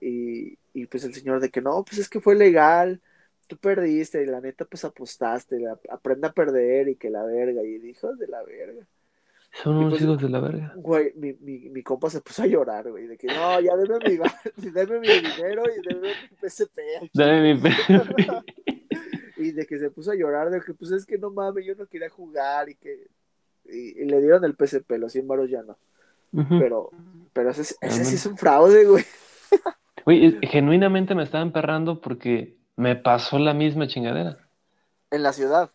Y, y pues el señor de que no, pues es que fue legal, tú perdiste y la neta pues apostaste, la, aprende a perder y que la verga, y dijo de la verga. Son unos pues, hijos de la verga. güey, mi, mi, mi compa se puso a llorar, güey, de que no, ya deme mi, [laughs] deme mi dinero y deme mi PSP Dame mi que [laughs] se puso a llorar, de que pues es que no mames, yo no quería jugar y que. Y, y le dieron el PSP, los 100 varos ya no. Pero, pero ese, ese sí es un fraude, güey. Güey, genuinamente me estaba emperrando porque me pasó la misma chingadera. En la ciudad.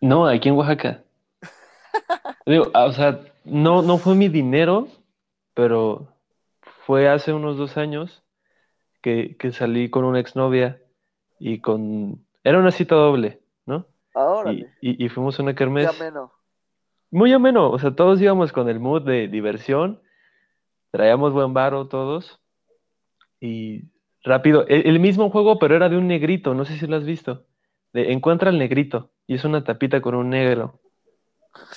No, aquí en Oaxaca. Digo, ah, o sea, no, no fue mi dinero, pero fue hace unos dos años que, que salí con una exnovia y con... Era una cita doble. Ahora, Y, y, y fuimos a una kermés. ameno. Muy ameno, o sea, todos íbamos con el mood de diversión, traíamos buen varo todos y rápido, el, el mismo juego, pero era de un negrito, no sé si lo has visto, de encuentra al negrito y es una tapita con un negro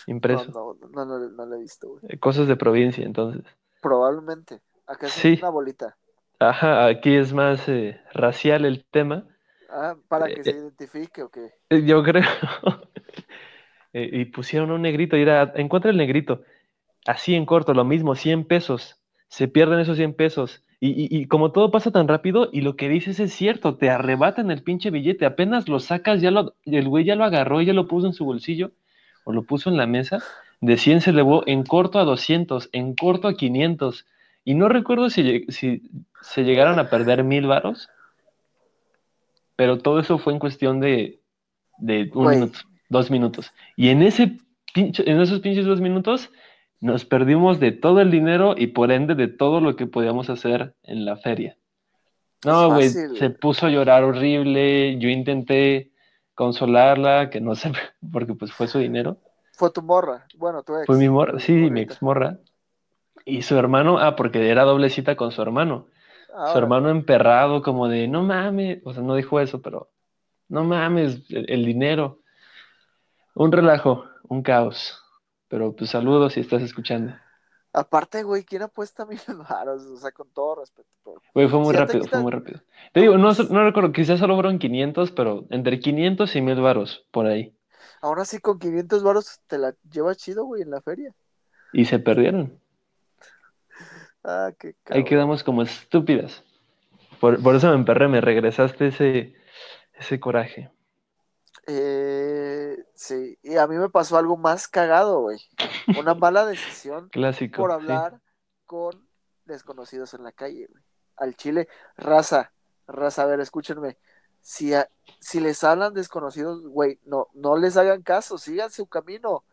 impreso, no, no, no, no lo he visto, güey. Eh, cosas de provincia, entonces. Probablemente. Acá es Sí. una bolita. Ajá, aquí es más eh, racial el tema, Ah, para que Eh, se eh. identifique o qué. eh, yo creo. [laughs] Y pusieron un negrito y era, encuentra el negrito, así en corto, lo mismo, 100 pesos, se pierden esos 100 pesos. Y, y- y como todo pasa tan rápido, y lo que dices es cierto, te arrebatan el pinche billete, apenas lo sacas, ya lo, el güey ya lo agarró, ya lo puso en su bolsillo, o lo puso en la mesa, de 100 se elevó en corto a 200, en corto a 500, y no recuerdo si, si se llegaron a perder mil varos, pero todo eso fue en cuestión de, de un Güey. minuto, dos minutos. Y en, ese pinche- en esos pinches dos minutos nos perdimos de todo el dinero y por ende de todo lo que podíamos hacer en la feria. No, güey, se puso a llorar horrible. Yo intenté consolarla, que no [laughs] sé, porque pues fue su dinero. Fue tu morra. Bueno, tu ex. Fue mi morra, sí, mi morrita. ex morra. Y su hermano, ah, porque era doble cita con su hermano. Su hermano emperrado, como de, no mames, o sea, no dijo eso, pero no mames, el, el dinero. Un relajo, un caos. Pero pues saludos si estás escuchando. Aparte, güey, ¿quién apuesta mil [laughs] varos? O sea, con todo respeto. pero- Güey, fue muy Si rápido, fue muy rápido. Te digo, no, no recuerdo, quizás solo fueron 500, pero entre 500 y 1000 varos, por ahí. Ahora sí, con 500 varos te la llevas chido, güey, en la feria. Y se perdieron. Ah, qué Ahí quedamos como estúpidas. Por, por eso me emperré, me regresaste ese, ese coraje. Eh, sí, y a mí me pasó algo más cagado, güey. Una [laughs] mala decisión Clásico. por sí. hablar con desconocidos en la calle, güey. Al chile, raza, raza, a ver, escúchenme. Si, a- si les hablan desconocidos, güey, no, no les hagan caso, sigan su camino.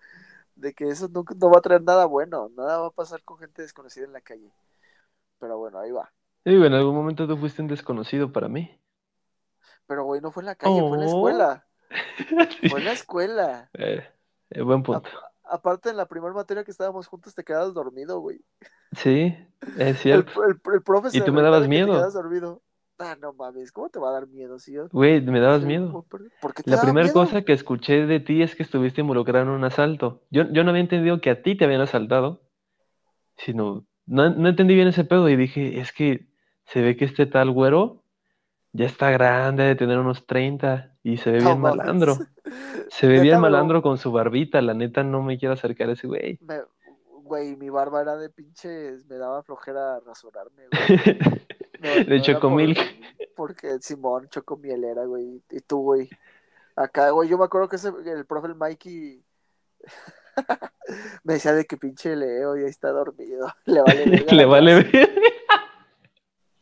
De que eso no va a traer nada bueno, nada va a pasar con gente desconocida en la calle. Pero bueno, ahí va. Digo, en algún momento tú fuiste un desconocido para mí. Pero, güey, no fue en la calle, fue en la Oh. escuela. [laughs] Fue en la escuela. Eh, eh, buen punto. Aparte, en la primera materia que estábamos juntos, te quedabas dormido, güey. Sí, es El, cierto. el, el profe Y tú me dabas miedo. Te dormido. Ah, no mames, ¿cómo te va a dar miedo? Si yo Güey, me dabas miedo. un buen per- ¿Por qué te La primera cosa que escuché de ti es que estuviste involucrado en un asalto. Yo, yo no había entendido que a ti te habían asaltado, sino no, no entendí bien ese pedo y dije, es que se ve que este tal güero ya está grande, de tener unos 30 y se ve No bien mames. malandro. [laughs] Se ve bien malandro con su barbita, la neta no me quiero acercar a ese güey. Me- Güey, mi barba era de pinches, me daba flojera rasurarme, güey. [laughs] No, De no era chocomil. por- Porque Simón chocomielera, güey. Y tú, güey. Acá, güey, yo me acuerdo que ese, el profe, el Mikey, [laughs] me decía de que pinche Leo ya está dormido. [laughs] Le vale verga [laughs] Le vale clase.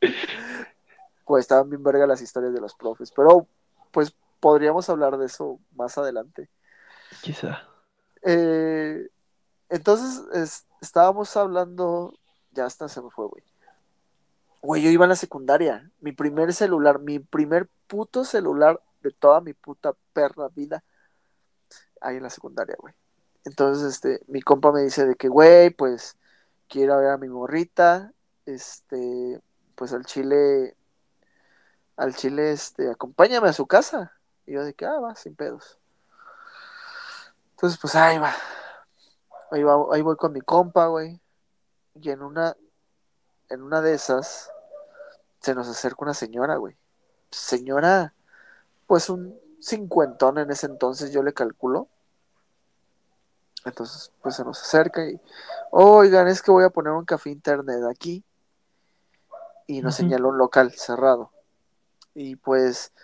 ver. Pues estaban bien verga las historias de los profes. Pero, pues, podríamos hablar de eso más adelante. Quizá. Eh, entonces, es- estábamos hablando. Ya hasta se me fue, güey. Güey, yo iba en la secundaria. Mi primer celular, mi primer puto celular de toda mi puta perra vida. Ahí en la secundaria, güey. Entonces, este, mi compa me dice de que, güey, pues, quiero ver a mi morrita. Este, pues al chile. Al chile, este, acompáñame a su casa. Y yo de que, ah, va, sin pedos. Entonces, pues ahí va. Ahí, va, ahí voy con mi compa, güey. Y en una, en una de esas, se nos acerca una señora, güey. Señora, pues un cincuentón en ese entonces, yo le calculo. Entonces, pues se nos acerca y, oigan, es que voy a poner un café internet aquí y nos señaló un local cerrado. Y pues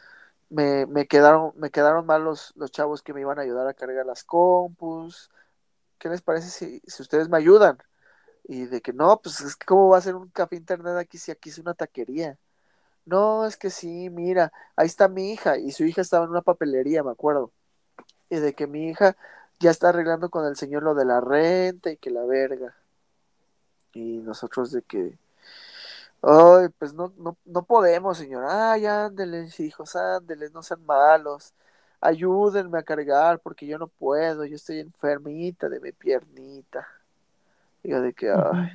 me, me quedaron, me quedaron mal los, los chavos que me iban a ayudar a cargar las compus. ¿Qué les parece si, si ustedes me ayudan? Y de que no, pues es que cómo va a ser un café internet aquí si aquí es una taquería. No, es que sí, mira, ahí está mi hija y su hija estaba en una papelería, me acuerdo. Y de que mi hija ya está arreglando con el señor lo de la renta y que la verga. Y nosotros de que, ay, pues no, no, no podemos, señor. Ay, ándeles, hijos, ándeles, no sean malos. Ayúdenme a cargar porque yo no puedo, yo estoy enfermita de mi piernita. Y yo de que, ay.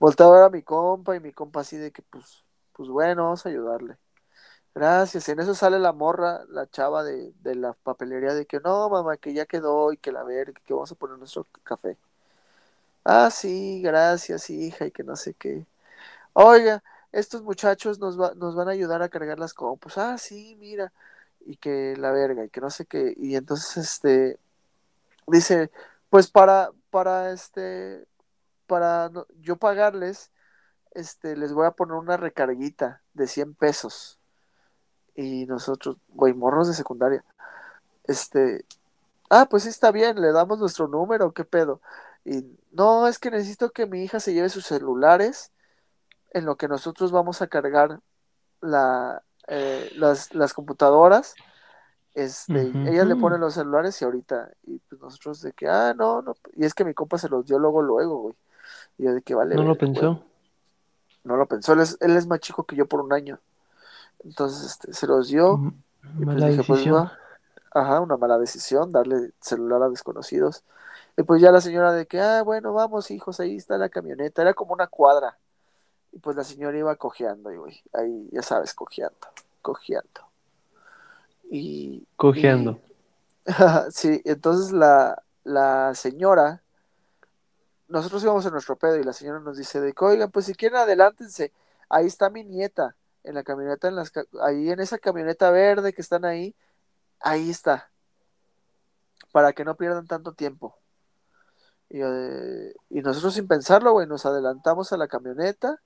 Voltaba a ver a mi compa y mi compa así de que, pues, pues bueno, vamos a ayudarle. Gracias. En eso sale la morra, la chava de, de la papelería, de que no, mamá, que ya quedó y que la verga, que vamos a poner nuestro café. Ah, sí, gracias, hija, y que no sé qué. Oiga, estos muchachos nos, va- nos van a ayudar a cargar las compus. Ah, sí, mira, y que la verga, y que no sé qué. Y entonces, este, dice, pues para, para, este, para no- yo pagarles, este, les voy a poner una recarguita de 100 pesos. Y nosotros, güey, morros de secundaria, este, ah, pues sí está bien, le damos nuestro número, ¿qué pedo? Y no, es que necesito que mi hija se lleve sus celulares en lo que nosotros vamos a cargar la, eh, las, las computadoras. Este, ujú. le ponen los celulares y ahorita, y pues nosotros de que, ah, no, no, y es que mi compa se los dio luego, luego, güey. Y yo de que vale, No lo pensó. No lo pensó, él es, él es más chico que yo por un año. Entonces, este, se los dio M- y pues Mala dije, pues decisión. va, ajá, una mala decisión, darle celular a desconocidos. Y pues ya la señora de que, ah, bueno, vamos, hijos, ahí está la camioneta. Era como una cuadra. Y pues la señora iba cojeando, y güey, ahí, ya sabes, cojeando, cojeando. Y, y, Cojeando. [laughs] sí, entonces la, la señora, nosotros íbamos en nuestro pedo y la señora nos dice de que, oigan, pues si quieren adelántense, ahí está mi nieta, en la camioneta, en las, ahí en esa camioneta verde que están ahí, ahí está, para que no pierdan tanto tiempo. Y, y nosotros sin pensarlo, güey, nos adelantamos a la camioneta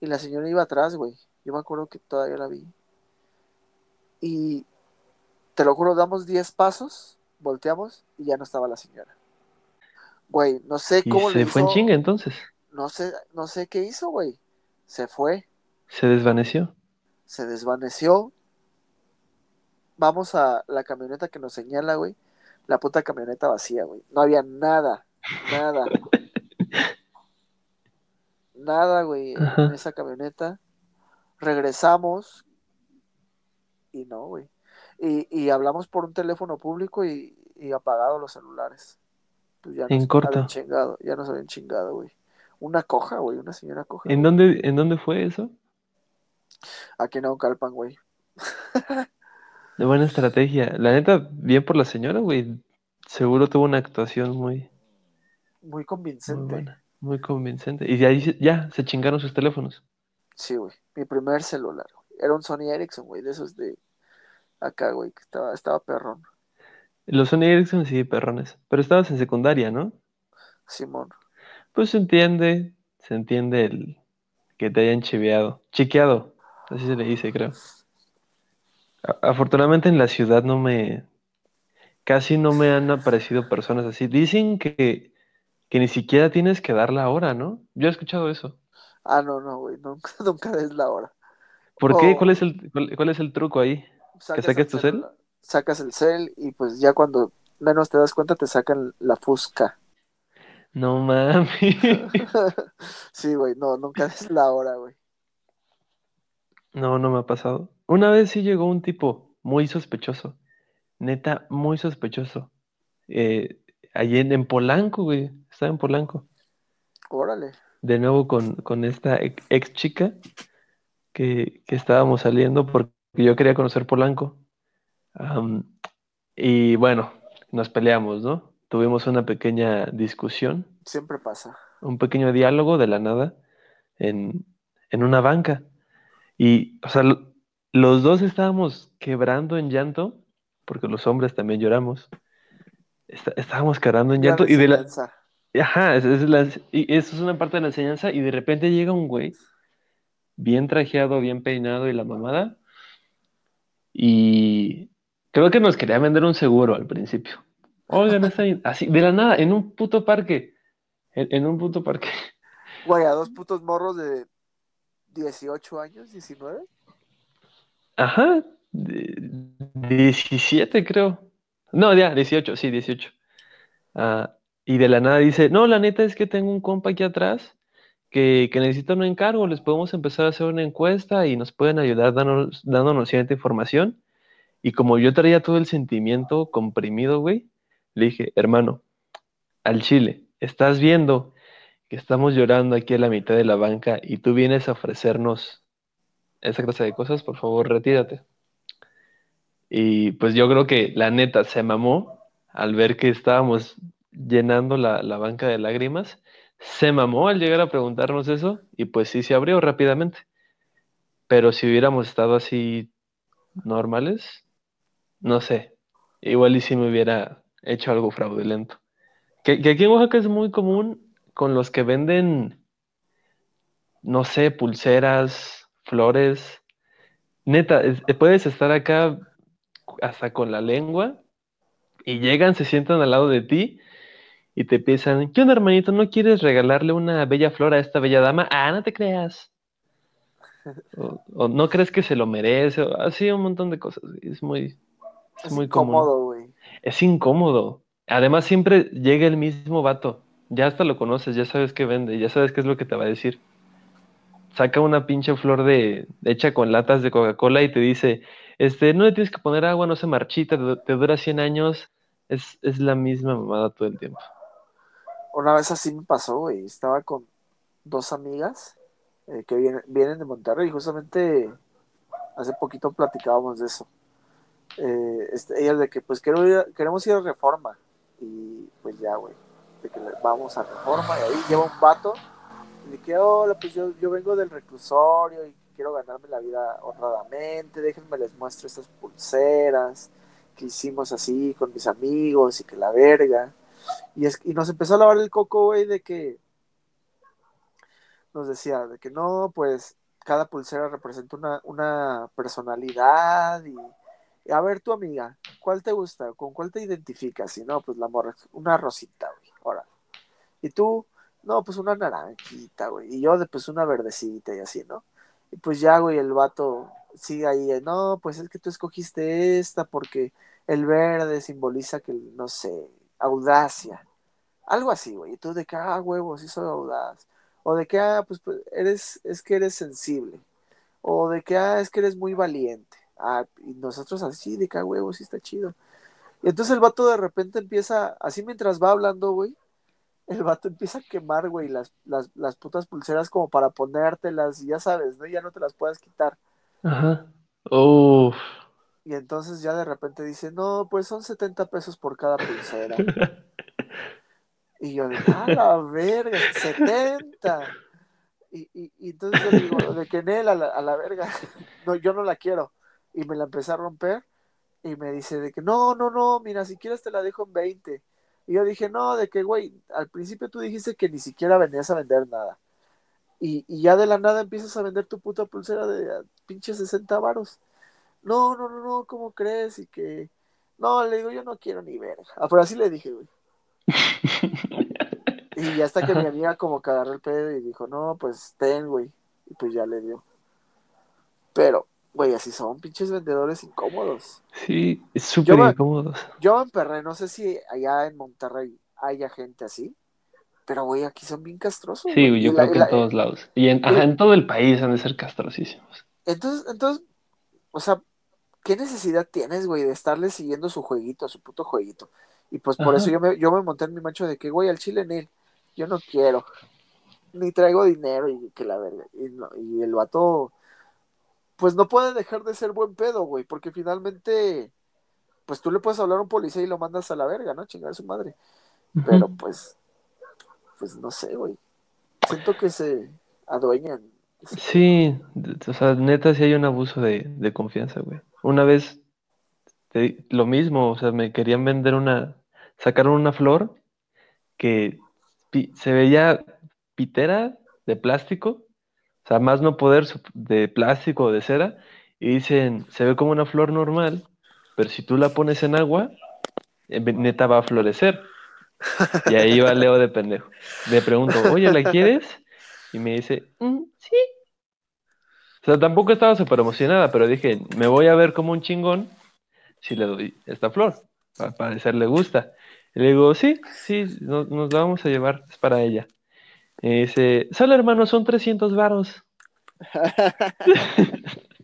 y la señora iba atrás, güey. Yo me acuerdo que todavía la vi. Y te lo juro, damos 10 pasos, volteamos y ya no estaba la señora. Güey, no sé Y cómo le se fue en chinga entonces. no sé, no sé qué hizo, güey. Se fue, Se desvaneció. se desvaneció. Vamos a la camioneta que nos señala, güey. La puta camioneta vacía, güey. No había nada, nada, nada, güey, en esa camioneta. Regresamos y no, güey. Y, y hablamos por un teléfono público y, y apagado los celulares. Pues ya En nos habían chingado, ya nos habían chingado, güey. Una coja, güey, una señora coja, ¿En güey. dónde, en dónde fue eso? Aquí en Naucalpan, güey. De buena estrategia. La neta, bien por la señora, güey. Seguro tuvo una actuación muy, Muy muy convincente. buena, muy convincente. Y de ahí ya se chingaron sus teléfonos. Sí, güey. Mi primer celular, güey. Era un Sony Ericsson, güey, de esos de acá, güey, que estaba, estaba perrón. Los Sony Ericsson sí, perrones. Pero estabas en secundaria, ¿no? Simón. Pues se entiende, se entiende el que te hayan chiveado. Chiqueado, así se le dice, creo. A- afortunadamente en la ciudad no me, casi no me han aparecido personas así. Dicen que, que ni siquiera tienes que dar la hora, ¿no? Yo he escuchado eso. Ah, no, no, güey. Nunca, [laughs] nunca des la hora. ¿Por qué? ¿Cuál es el, cuál, cuál es el truco ahí? ¿Que saques tu cel? celular, sacas el cel y pues ya cuando menos te das cuenta te sacan la fusca. No mami. [laughs] Sí, güey, no, nunca des la hora, güey. No, no me ha pasado. Una vez sí llegó un tipo muy sospechoso. Neta, muy sospechoso. Eh, allí en, en Polanco, güey. Estaba en Polanco. Órale. De nuevo con, con esta ex, ex chica que, que estábamos saliendo porque yo quería conocer Polanco. Y bueno, nos peleamos, ¿no? Tuvimos una pequeña discusión, Siempre pasa. un pequeño diálogo de la nada en, en una banca. Y, o sea, lo- los dos estábamos quebrando en llanto, porque los hombres también lloramos. está- estábamos un Gran llanto y de la, enseñanza. ajá, esa es la- y eso es una parte de la enseñanza y de repente llega un güey bien trajeado, bien peinado y la mamada y creo que nos quería vender un seguro al principio. Oigan, está así, de la nada, en un puto parque, en, en un puto parque. Güey, a dos putos morros de 18 años, 19. Ajá, de- 17 creo. No, ya, 18 sí, 18. Ah, y de la nada dice, no, la neta es que tengo un compa aquí atrás que, que necesita un encargo, les podemos empezar a hacer una encuesta y nos pueden ayudar dándonos, dándonos cierta información. Y como yo traía todo el sentimiento comprimido, güey, le dije, hermano, al chile, estás viendo que estamos llorando aquí a la mitad de la banca y tú vienes a ofrecernos esa clase de cosas, por favor, retírate. Y pues yo creo que la neta se mamó al ver que estábamos llenando la, la banca de lágrimas. Se mamó al llegar a preguntarnos eso y pues sí se abrió rápidamente. Pero si hubiéramos estado así normales, no sé, igual y si me hubiera hecho algo fraudulento. Que, que aquí en Oaxaca es muy común con los que venden, no sé, pulseras, flores. Neta, es- puedes estar acá hasta con la lengua y llegan, se sientan al lado de ti y te empiezan, ¿qué onda, hermanito? ¿No quieres regalarle una bella flor a esta bella dama? Ah, no te creas. [laughs] O, o no crees que se lo merece, o así un montón de cosas. Es muy, es muy incómodo, güey. Es incómodo. Además, siempre llega el mismo vato. Ya hasta lo conoces, ya sabes qué vende, ya sabes qué es lo que te va a decir. Saca una pinche flor de hecha con latas de Coca-Cola y te dice, este, no le tienes que poner agua, no se marchita, te, te dura 100 años. Es, es la misma mamada todo el tiempo. Una vez así me pasó, güey. Estaba con dos amigas eh, que vienen, vienen de Monterrey y justamente hace poquito platicábamos de eso. Eh, este, ellas de que pues ir queremos ir a Reforma y pues ya, güey. De que vamos a Reforma y ahí lleva un vato y de que, hola, pues yo, yo vengo del reclusorio y quiero ganarme la vida honradamente, déjenme les muestro estas pulseras que hicimos así con mis amigos y que la verga. Y, es, y nos empezó a lavar el coco, güey, de que nos decía, de que no, pues cada pulsera representa una, una personalidad y a ver tu amiga, ¿cuál te gusta? ¿Con cuál te identificas? Y no, pues la morra, una rosita, güey, ahora. Y tú, no, pues una naranjita, güey. Y yo, pues una verdecita y así, ¿no? Y pues ya, güey, el vato sigue ahí, no, pues es que tú escogiste esta porque el verde simboliza que, no sé, audacia. Algo así, güey. Y tú de que, ah, huevo, sí soy audaz. O de que, ah, pues, pues, eres, es que eres sensible. O de que, ah, es que eres muy valiente. Ah, y nosotros así, de que, ah, huevo, sí está chido. Y entonces el vato de repente empieza, así mientras va hablando, güey, el vato empieza a quemar, güey, las, las, las putas pulseras como para ponértelas, y ya sabes, ¿no? Ya no te las puedes quitar. Ajá. Uf. Y entonces ya de repente dice, no, pues son 70 pesos por cada pulsera. [laughs] Y yo de, ah, la verga, 70. Y, y, y entonces yo digo, de que en él a la, a la verga, [laughs] no, yo no la quiero. Y me la empecé a romper y me dice de que no, no, no, mira, si quieres te la dejo en 20. Y yo dije, no, de que, güey, al principio tú dijiste que ni siquiera venías a vender nada. Y, y ya de la nada empiezas a vender tu puta pulsera de a, pinche 60 varos. No, no, no, no, ¿cómo crees? Y que, no, le digo, yo no quiero ni verga. Ah, pero así le dije, güey. [laughs] Y hasta que mi amiga como que agarró el pedo y dijo, no, pues ten, güey. Y pues ya le dio. Pero, güey, así son pinches vendedores incómodos. Sí, es súper me, incómodo. yo me emperré, no sé si allá en Monterrey haya gente así, pero güey, aquí son bien castrosos, Sí, güey. Yo creo que en todos lados. Y en, ajá, y- en todo el país han de ser castrosísimos. entonces, entonces, o sea, ¿qué necesidad tienes, güey, de estarle siguiendo su jueguito, su puto jueguito? Y pues por eso yo me, yo me monté en mi macho de que, güey, al chile en él, yo no quiero, ni traigo dinero y que la verga. Y, no- y el vato, pues no puede dejar de ser buen pedo, güey, porque finalmente, pues tú le puedes hablar a un policía y lo mandas a la verga, ¿no? Chingar a su madre. Pero pues, pues no sé, güey. Siento que se adueñan. Sí, o sea, neta sí hay un abuso de, de confianza, güey. Una vez te- lo mismo, o sea, me querían vender una sacaron una flor que pi- se veía pitera de plástico, o sea, más no poder de plástico o de cera, y dicen, se ve como una flor normal, pero si tú la pones en agua, eh, neta va a florecer. Y ahí va Leo de pendejo. Le pregunto, oye, ¿la quieres? Y me dice, "Mm, sí. O sea, tampoco estaba súper emocionada, pero dije, me voy a ver como un chingón si le doy esta flor. Al parecer le gusta. Y le digo, sí, sí, no- nos, la vamos a llevar, es para ella. Y dice, solo hermano, son 300 varos. [laughs] [laughs]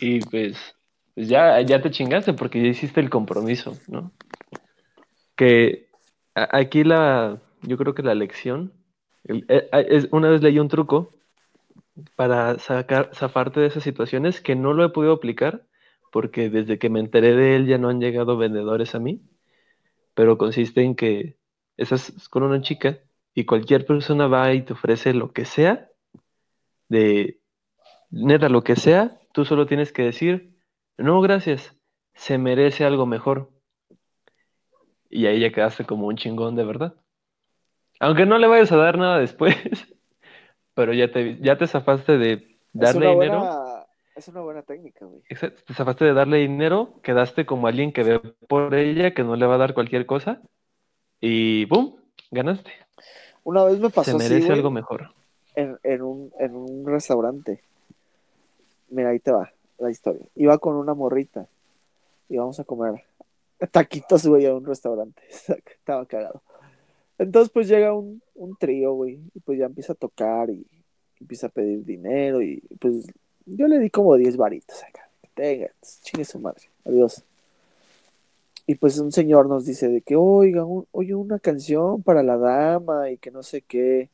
Y pues, pues ya, ya te chingaste porque ya hiciste el compromiso, ¿no? Que aquí la, yo creo que la lección, el- eh, es, una vez leí un truco para sacar, zafarte de esas situaciones que no lo he podido aplicar porque desde que me enteré de él ya no han llegado vendedores a mí, pero consiste en que estás con una chica y cualquier persona va y te ofrece lo que sea, de neta, lo que sea, tú solo tienes que decir, no, gracias, se merece algo mejor. Y ahí ya quedaste como un chingón de verdad. Aunque no le vayas a dar nada después, [laughs] pero ya te, ya te zafaste de Es darle una dinero. buena, es una buena técnica, güey. Te zafaste de darle dinero, quedaste como alguien que ve por ella, que no le va a dar cualquier cosa, y ¡boom! Ganaste. Una vez me Se pasó así, merece algo mejor. en, en un, en un restaurante. Mira, ahí te va la historia. Iba con una morrita. Íbamos a comer taquitos, güey, a un restaurante. [laughs] Estaba cagado. Entonces, pues llega un, un trío, güey, y pues ya empieza a tocar y empieza a pedir dinero y pues yo le di como 10 varitos acá. Tenga, chingue su madre. Adiós. Y pues un señor nos dice de que, oiga, un- oye, una canción para la dama y que no sé qué.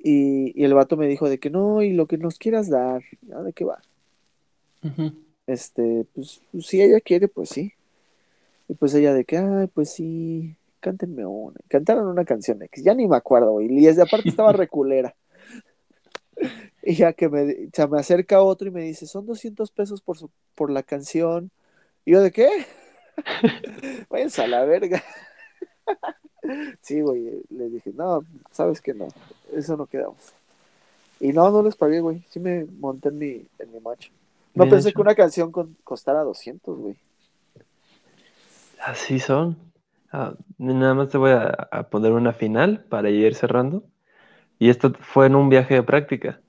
Y, y el vato me dijo de que no, y lo que nos quieras dar, ¿no? ¿De qué va? Este, pues, pues, si ella quiere, pues sí. Y pues ella de que, ay, pues sí, cántenme una. Cantaron una canción X, ya ni me acuerdo, güey. Y desde aparte estaba reculera. [laughs] Y ya que me, se me acerca otro y me dice, son 200 pesos por, su, por la canción. Y yo, ¿de qué? Váyanse a la verga. Sí, güey, le dije, no, sabes que no, eso no quedamos. Y no, no les pagué, güey, sí me monté en mi, en mi macho. No Bien pensé hecho. que una canción con- costara 200, güey. Así son. Ah, nada más te voy a, a poner una final para ir cerrando. Y esto fue en un viaje de práctica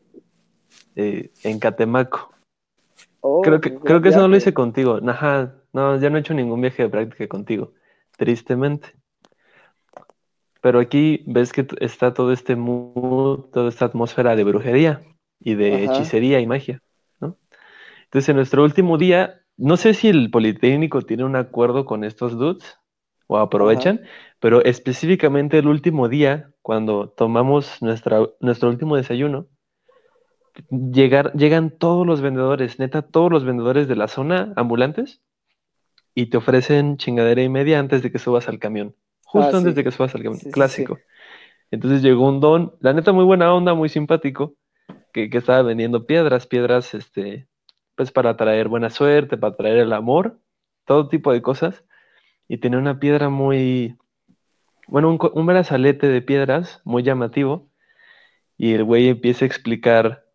eh, en Catemaco. Oh, Creo que, creo que eso no lo hice contigo. Ajá, no, ya no he hecho ningún viaje de práctica contigo, tristemente. Pero aquí ves que está todo este mood, toda esta atmósfera de brujería y de Ajá, hechicería y magia, ¿no? Entonces, en nuestro último día, no sé si el Politécnico tiene un acuerdo con estos dudes o ajá. aprovechan, pero específicamente el último día, cuando tomamos nuestra, nuestro último desayuno, llegar, llegan todos los vendedores, neta, todos los vendedores de la zona ambulantes y te ofrecen chingadera y media antes de que subas al camión. Ah, Justo antes sí, de que subas al camión. sí, sí, sí. Clásico. Entonces llegó un don, la neta muy buena onda, muy simpático, que, que estaba vendiendo piedras, piedras, este, pues para traer buena suerte, para traer el amor, todo tipo de cosas. Y tenía una piedra muy, bueno, un, un brazalete de piedras muy llamativo. Y el güey empieza a explicar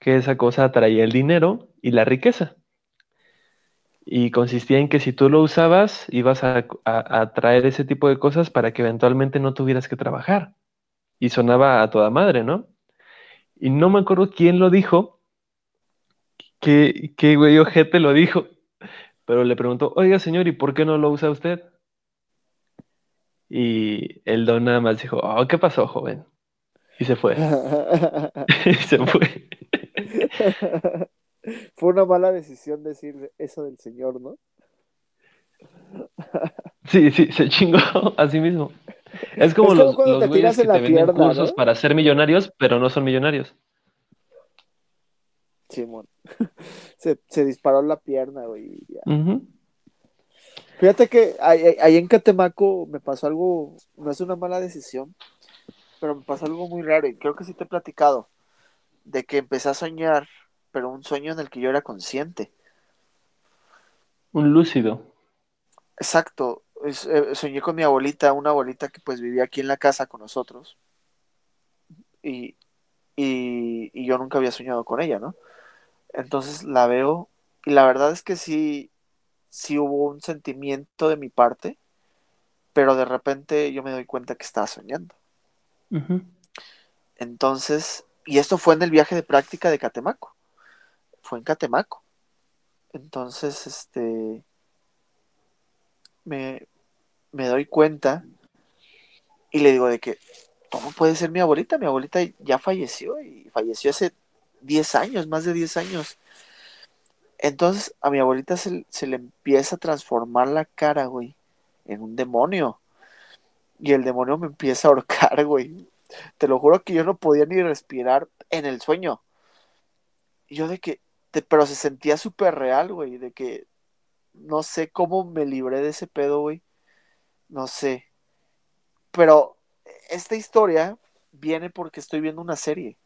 que esa cosa traía el dinero y la riqueza. Y consistía en que si tú lo usabas, ibas a, a, a traer ese tipo de cosas para que eventualmente no tuvieras que trabajar. Y sonaba a toda madre, ¿no? Y no me acuerdo quién lo dijo, qué, qué güey ojete lo dijo, pero le preguntó, oiga señor, ¿y por qué no lo usa usted? Y el don nada más dijo, oh, ¿qué pasó, joven? Y se fue, [laughs] [laughs] y se fue. [laughs] [laughs] Fue una mala decisión decir eso del señor, ¿no? [laughs] Sí, sí, se chingó [laughs] a sí mismo. Es como Es como los, cuando los te tiras que en te la venden pierna, cursos ¿no? para ser millonarios, pero no son millonarios. Simón. Se, se disparó la pierna, güey. Fíjate que ahí en Catemaco me pasó algo, no es una mala decisión, pero me pasó algo muy raro y creo que sí te he platicado, de que empecé a soñar, pero un sueño en el que yo era consciente. Un lúcido. Exacto. es- eh, soñé con mi abuelita, una abuelita que pues vivía aquí en la casa con nosotros y, y, y yo nunca había soñado con ella, ¿no? Entonces la veo y la verdad es que sí, sí hubo un sentimiento de mi parte, pero de repente yo me doy cuenta que estaba soñando. Entonces, y esto fue en el viaje de práctica de Catemaco, fue en Catemaco. Entonces, este, me, me doy cuenta y le digo de que, ¿cómo puede ser mi abuelita? Mi abuelita ya falleció y falleció hace 10 años, más de 10 años. Entonces a mi abuelita se, se le empieza a transformar la cara, güey, en un demonio. Y el demonio me empieza a ahorcar, [laughs] güey. Te lo juro que yo no podía ni respirar en el sueño. Y yo de que, pero se sentía súper real, güey, de que no sé cómo me libré de ese pedo, güey. No sé. Pero esta historia viene porque estoy viendo una serie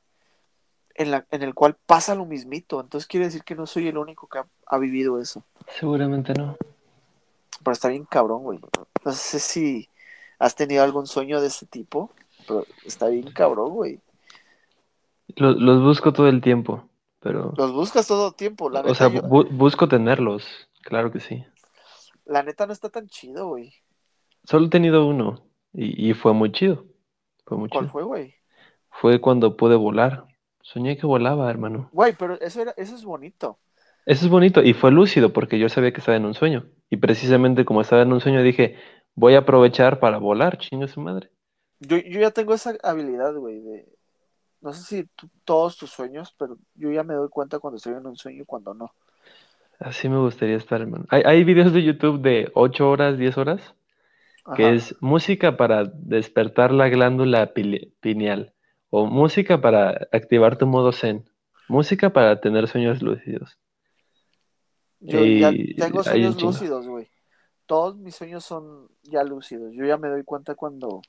en la, en el cual pasa lo mismito. Entonces quiere decir que no soy el único que ha, ha vivido eso. Seguramente no. Pero está bien cabrón, güey. No sé si has tenido algún sueño de este tipo, pero está bien cabrón, güey. Lo- los busco todo el tiempo, pero, Los buscas todo el tiempo. La o neta, sea, yo, bu- busco tenerlos, claro que sí. la neta no está tan chido, güey. Solo he tenido uno y, y fue muy chido, fue muy ¿Cuál chido. fue, güey? Fue cuando pude volar. Soñé que volaba, hermano. Güey, pero eso era, eso es bonito. Eso es bonito y fue lúcido porque yo sabía que estaba en un sueño. Y precisamente como estaba en un sueño dije, voy a aprovechar para volar, chinga su madre. Yo, yo ya tengo esa habilidad, güey, de... No sé si tú- todos tus sueños, pero yo ya me doy cuenta cuando estoy en un sueño y cuando no. Así me gustaría estar, hermano. Hay, hay videos de YouTube de 8 horas, 10 horas, que es música para despertar la glándula pineal o música para activar tu modo zen, música para tener sueños lúcidos. Yo ya tengo sueños lúcidos, güey. Todos mis sueños son ya lúcidos. Yo ya me doy cuenta cuando...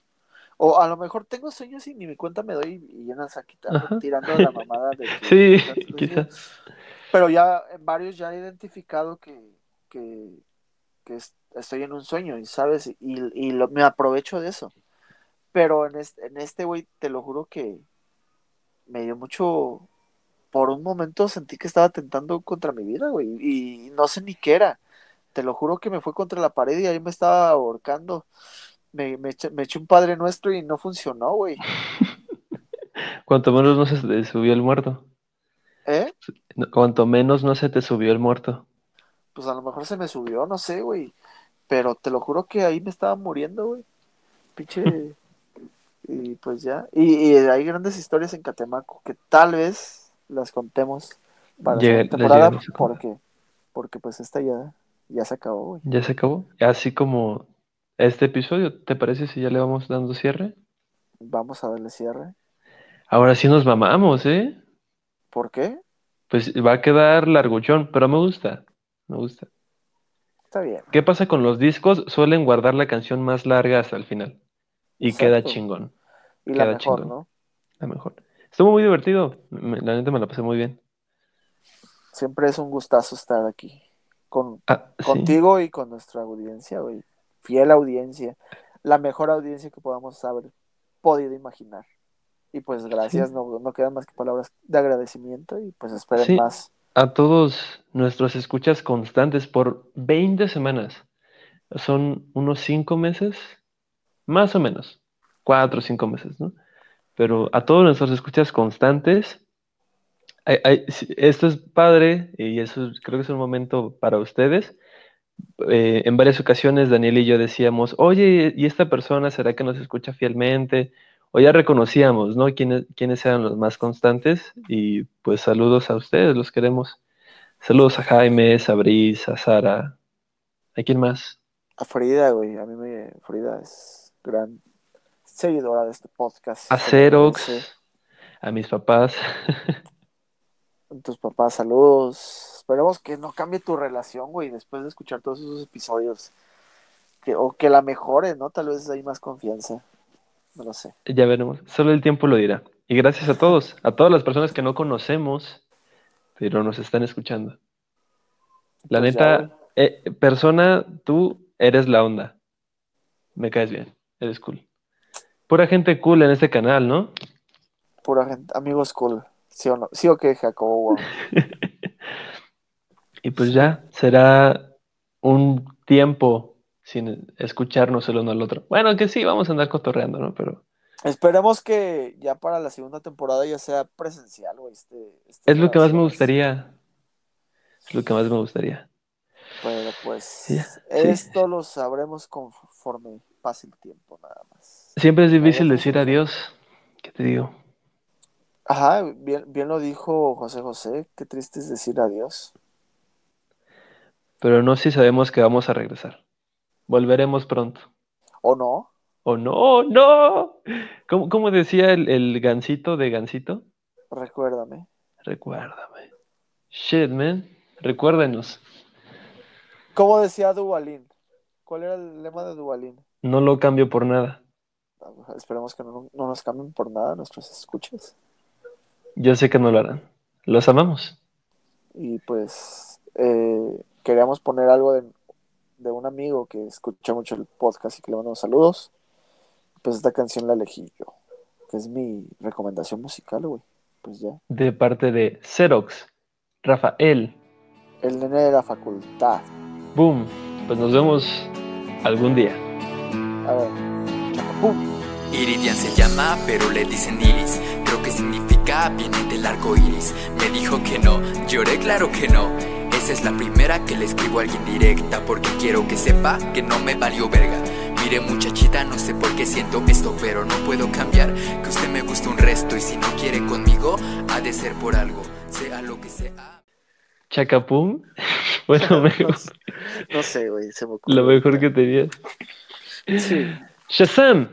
O a lo mejor tengo sueños y ni mi cuenta me doy y ya andas aquí tirando, la mamada de [laughs] que... Sí, quizás. Pero ya en varios ya he identificado que, que, que es- estoy en un sueño, y ¿sabes? Y, y lo- me aprovecho de eso. Pero en este, en este, güey, te lo juro que me dio mucho... Por un momento sentí que estaba tentando contra mi vida, güey, y no sé ni qué era. Te lo juro que me fue contra la pared y ahí me estaba ahorcando. Me, me, eché, me eché un padre nuestro y no funcionó, güey. [laughs] Cuanto menos no se te subió el muerto. ¿Eh? Cuanto menos no se te subió el muerto. Pues a lo mejor se me subió, no sé, güey. Pero te lo juro que ahí me estaba muriendo, güey. Pinche. [laughs] Y pues ya. Y, y hay grandes historias en Catemaco que tal vez las contemos para la Llega- las temporada porque, porque pues esta ya, ya se acabó, güey. Ya se acabó. Así como este episodio, ¿te parece si ya le vamos dando cierre? Vamos a darle cierre. Ahora sí nos mamamos, ¿eh? ¿Por qué? Pues va a quedar larguchón, pero me gusta. Me gusta. Está bien. ¿Qué pasa con los discos? Suelen guardar la canción más larga hasta el final. Y queda chingón. Y la Queda mejor, chingón. ¿no? La mejor. Estuvo muy divertido. Me- la neta me la pasé muy bien. Siempre es un gustazo estar aquí. Con, Ah, sí. contigo y con nuestra audiencia, güey. Fiel audiencia. La mejor audiencia que podamos haber podido imaginar. Y pues gracias, Sí. no, no quedan más que palabras de agradecimiento y pues esperen Sí. más. A todos nuestros escuchas constantes por 20 semanas. Son unos 5 meses, más o menos. 4 o 5 meses, ¿no? Pero a todos nuestros escuchas constantes, hay- hay- esto es padre y eso es- creo que es un momento para ustedes. Eh, en varias ocasiones Daniel y yo decíamos, oye, ¿y esta persona será que nos escucha fielmente? O ya reconocíamos, ¿no? ¿Quiénes, quiénes eran los más constantes? Y pues saludos a ustedes, los queremos. Saludos a Jaime, a Brice, a Sara. ¿A quién más? A Frida, güey. A mí me. Frida es gran seguidora de este podcast. A Xerox, a mis papás. [laughs] Tus papás, saludos. Esperemos que no cambie tu relación, güey, después de escuchar todos esos episodios. Que, o que la mejore, ¿no? Tal vez hay más confianza. No lo sé. Ya veremos. Solo el tiempo lo dirá. Y gracias a todos, a todas las personas que no conocemos, pero nos están escuchando. La Pues neta, eh, persona, tú eres la onda. Me caes bien. Eres cool. Pura gente cool en este canal, ¿no? Pura gente, amigos cool. ¿Sí o no? ¿Sí o qué, Jacobo? Wow. [laughs] Y pues ya, será un tiempo sin escucharnos el uno al otro. Bueno, que sí, vamos a andar cotorreando, ¿no? Pero Esperemos que ya para la segunda temporada ya sea presencial, güey. Este, estas es lo que más me gustaría. Es lo que más me gustaría. Pero pues sí. esto lo sabremos conforme pase el tiempo, nada más. Siempre es difícil decir adiós. ¿Qué te digo? Ajá, bien, bien lo dijo José José. Qué triste es decir adiós. Pero no si sabemos que vamos a regresar. Volveremos pronto. ¿O no? ¡Oh, no! ¡No! ¿Cómo, cómo decía el, el gansito de gansito? Recuérdame. Recuérdame. Shit, man. Recuérdenos. ¿Cómo decía Duvalín? ¿Cuál era el lema de Duvalín? No lo cambio por nada. Esperemos que no, no nos cambien por nada nuestros escuchas. Yo sé que no lo harán. Los amamos. Y pues eh, queríamos poner algo de, de un amigo que escucha mucho el podcast y que le mandamos saludos. Pues esta canción la elegí yo, que es mi recomendación musical, güey. Pues ya. De parte de Xerox, Rafael, El nene de la facultad. boom. Pues nos vemos algún día. A ver. ¡Pum! Iridian se llama, pero le dicen Iris. Creo que significa viene del arco iris. Me dijo que no, lloré, claro que no. Esa es la primera que le escribo a alguien directa, porque quiero que sepa que no me valió verga. Mire, muchachita, no sé por qué siento esto, pero no puedo cambiar. Que usted me gusta un resto, y si no quiere conmigo, ha de ser por algo, sea lo que sea. Chacapum. [laughs] Fue lo [laughs] mejor, No sé, güey, se me ocurrió. lo mejor que tenías. Sí. Shazam.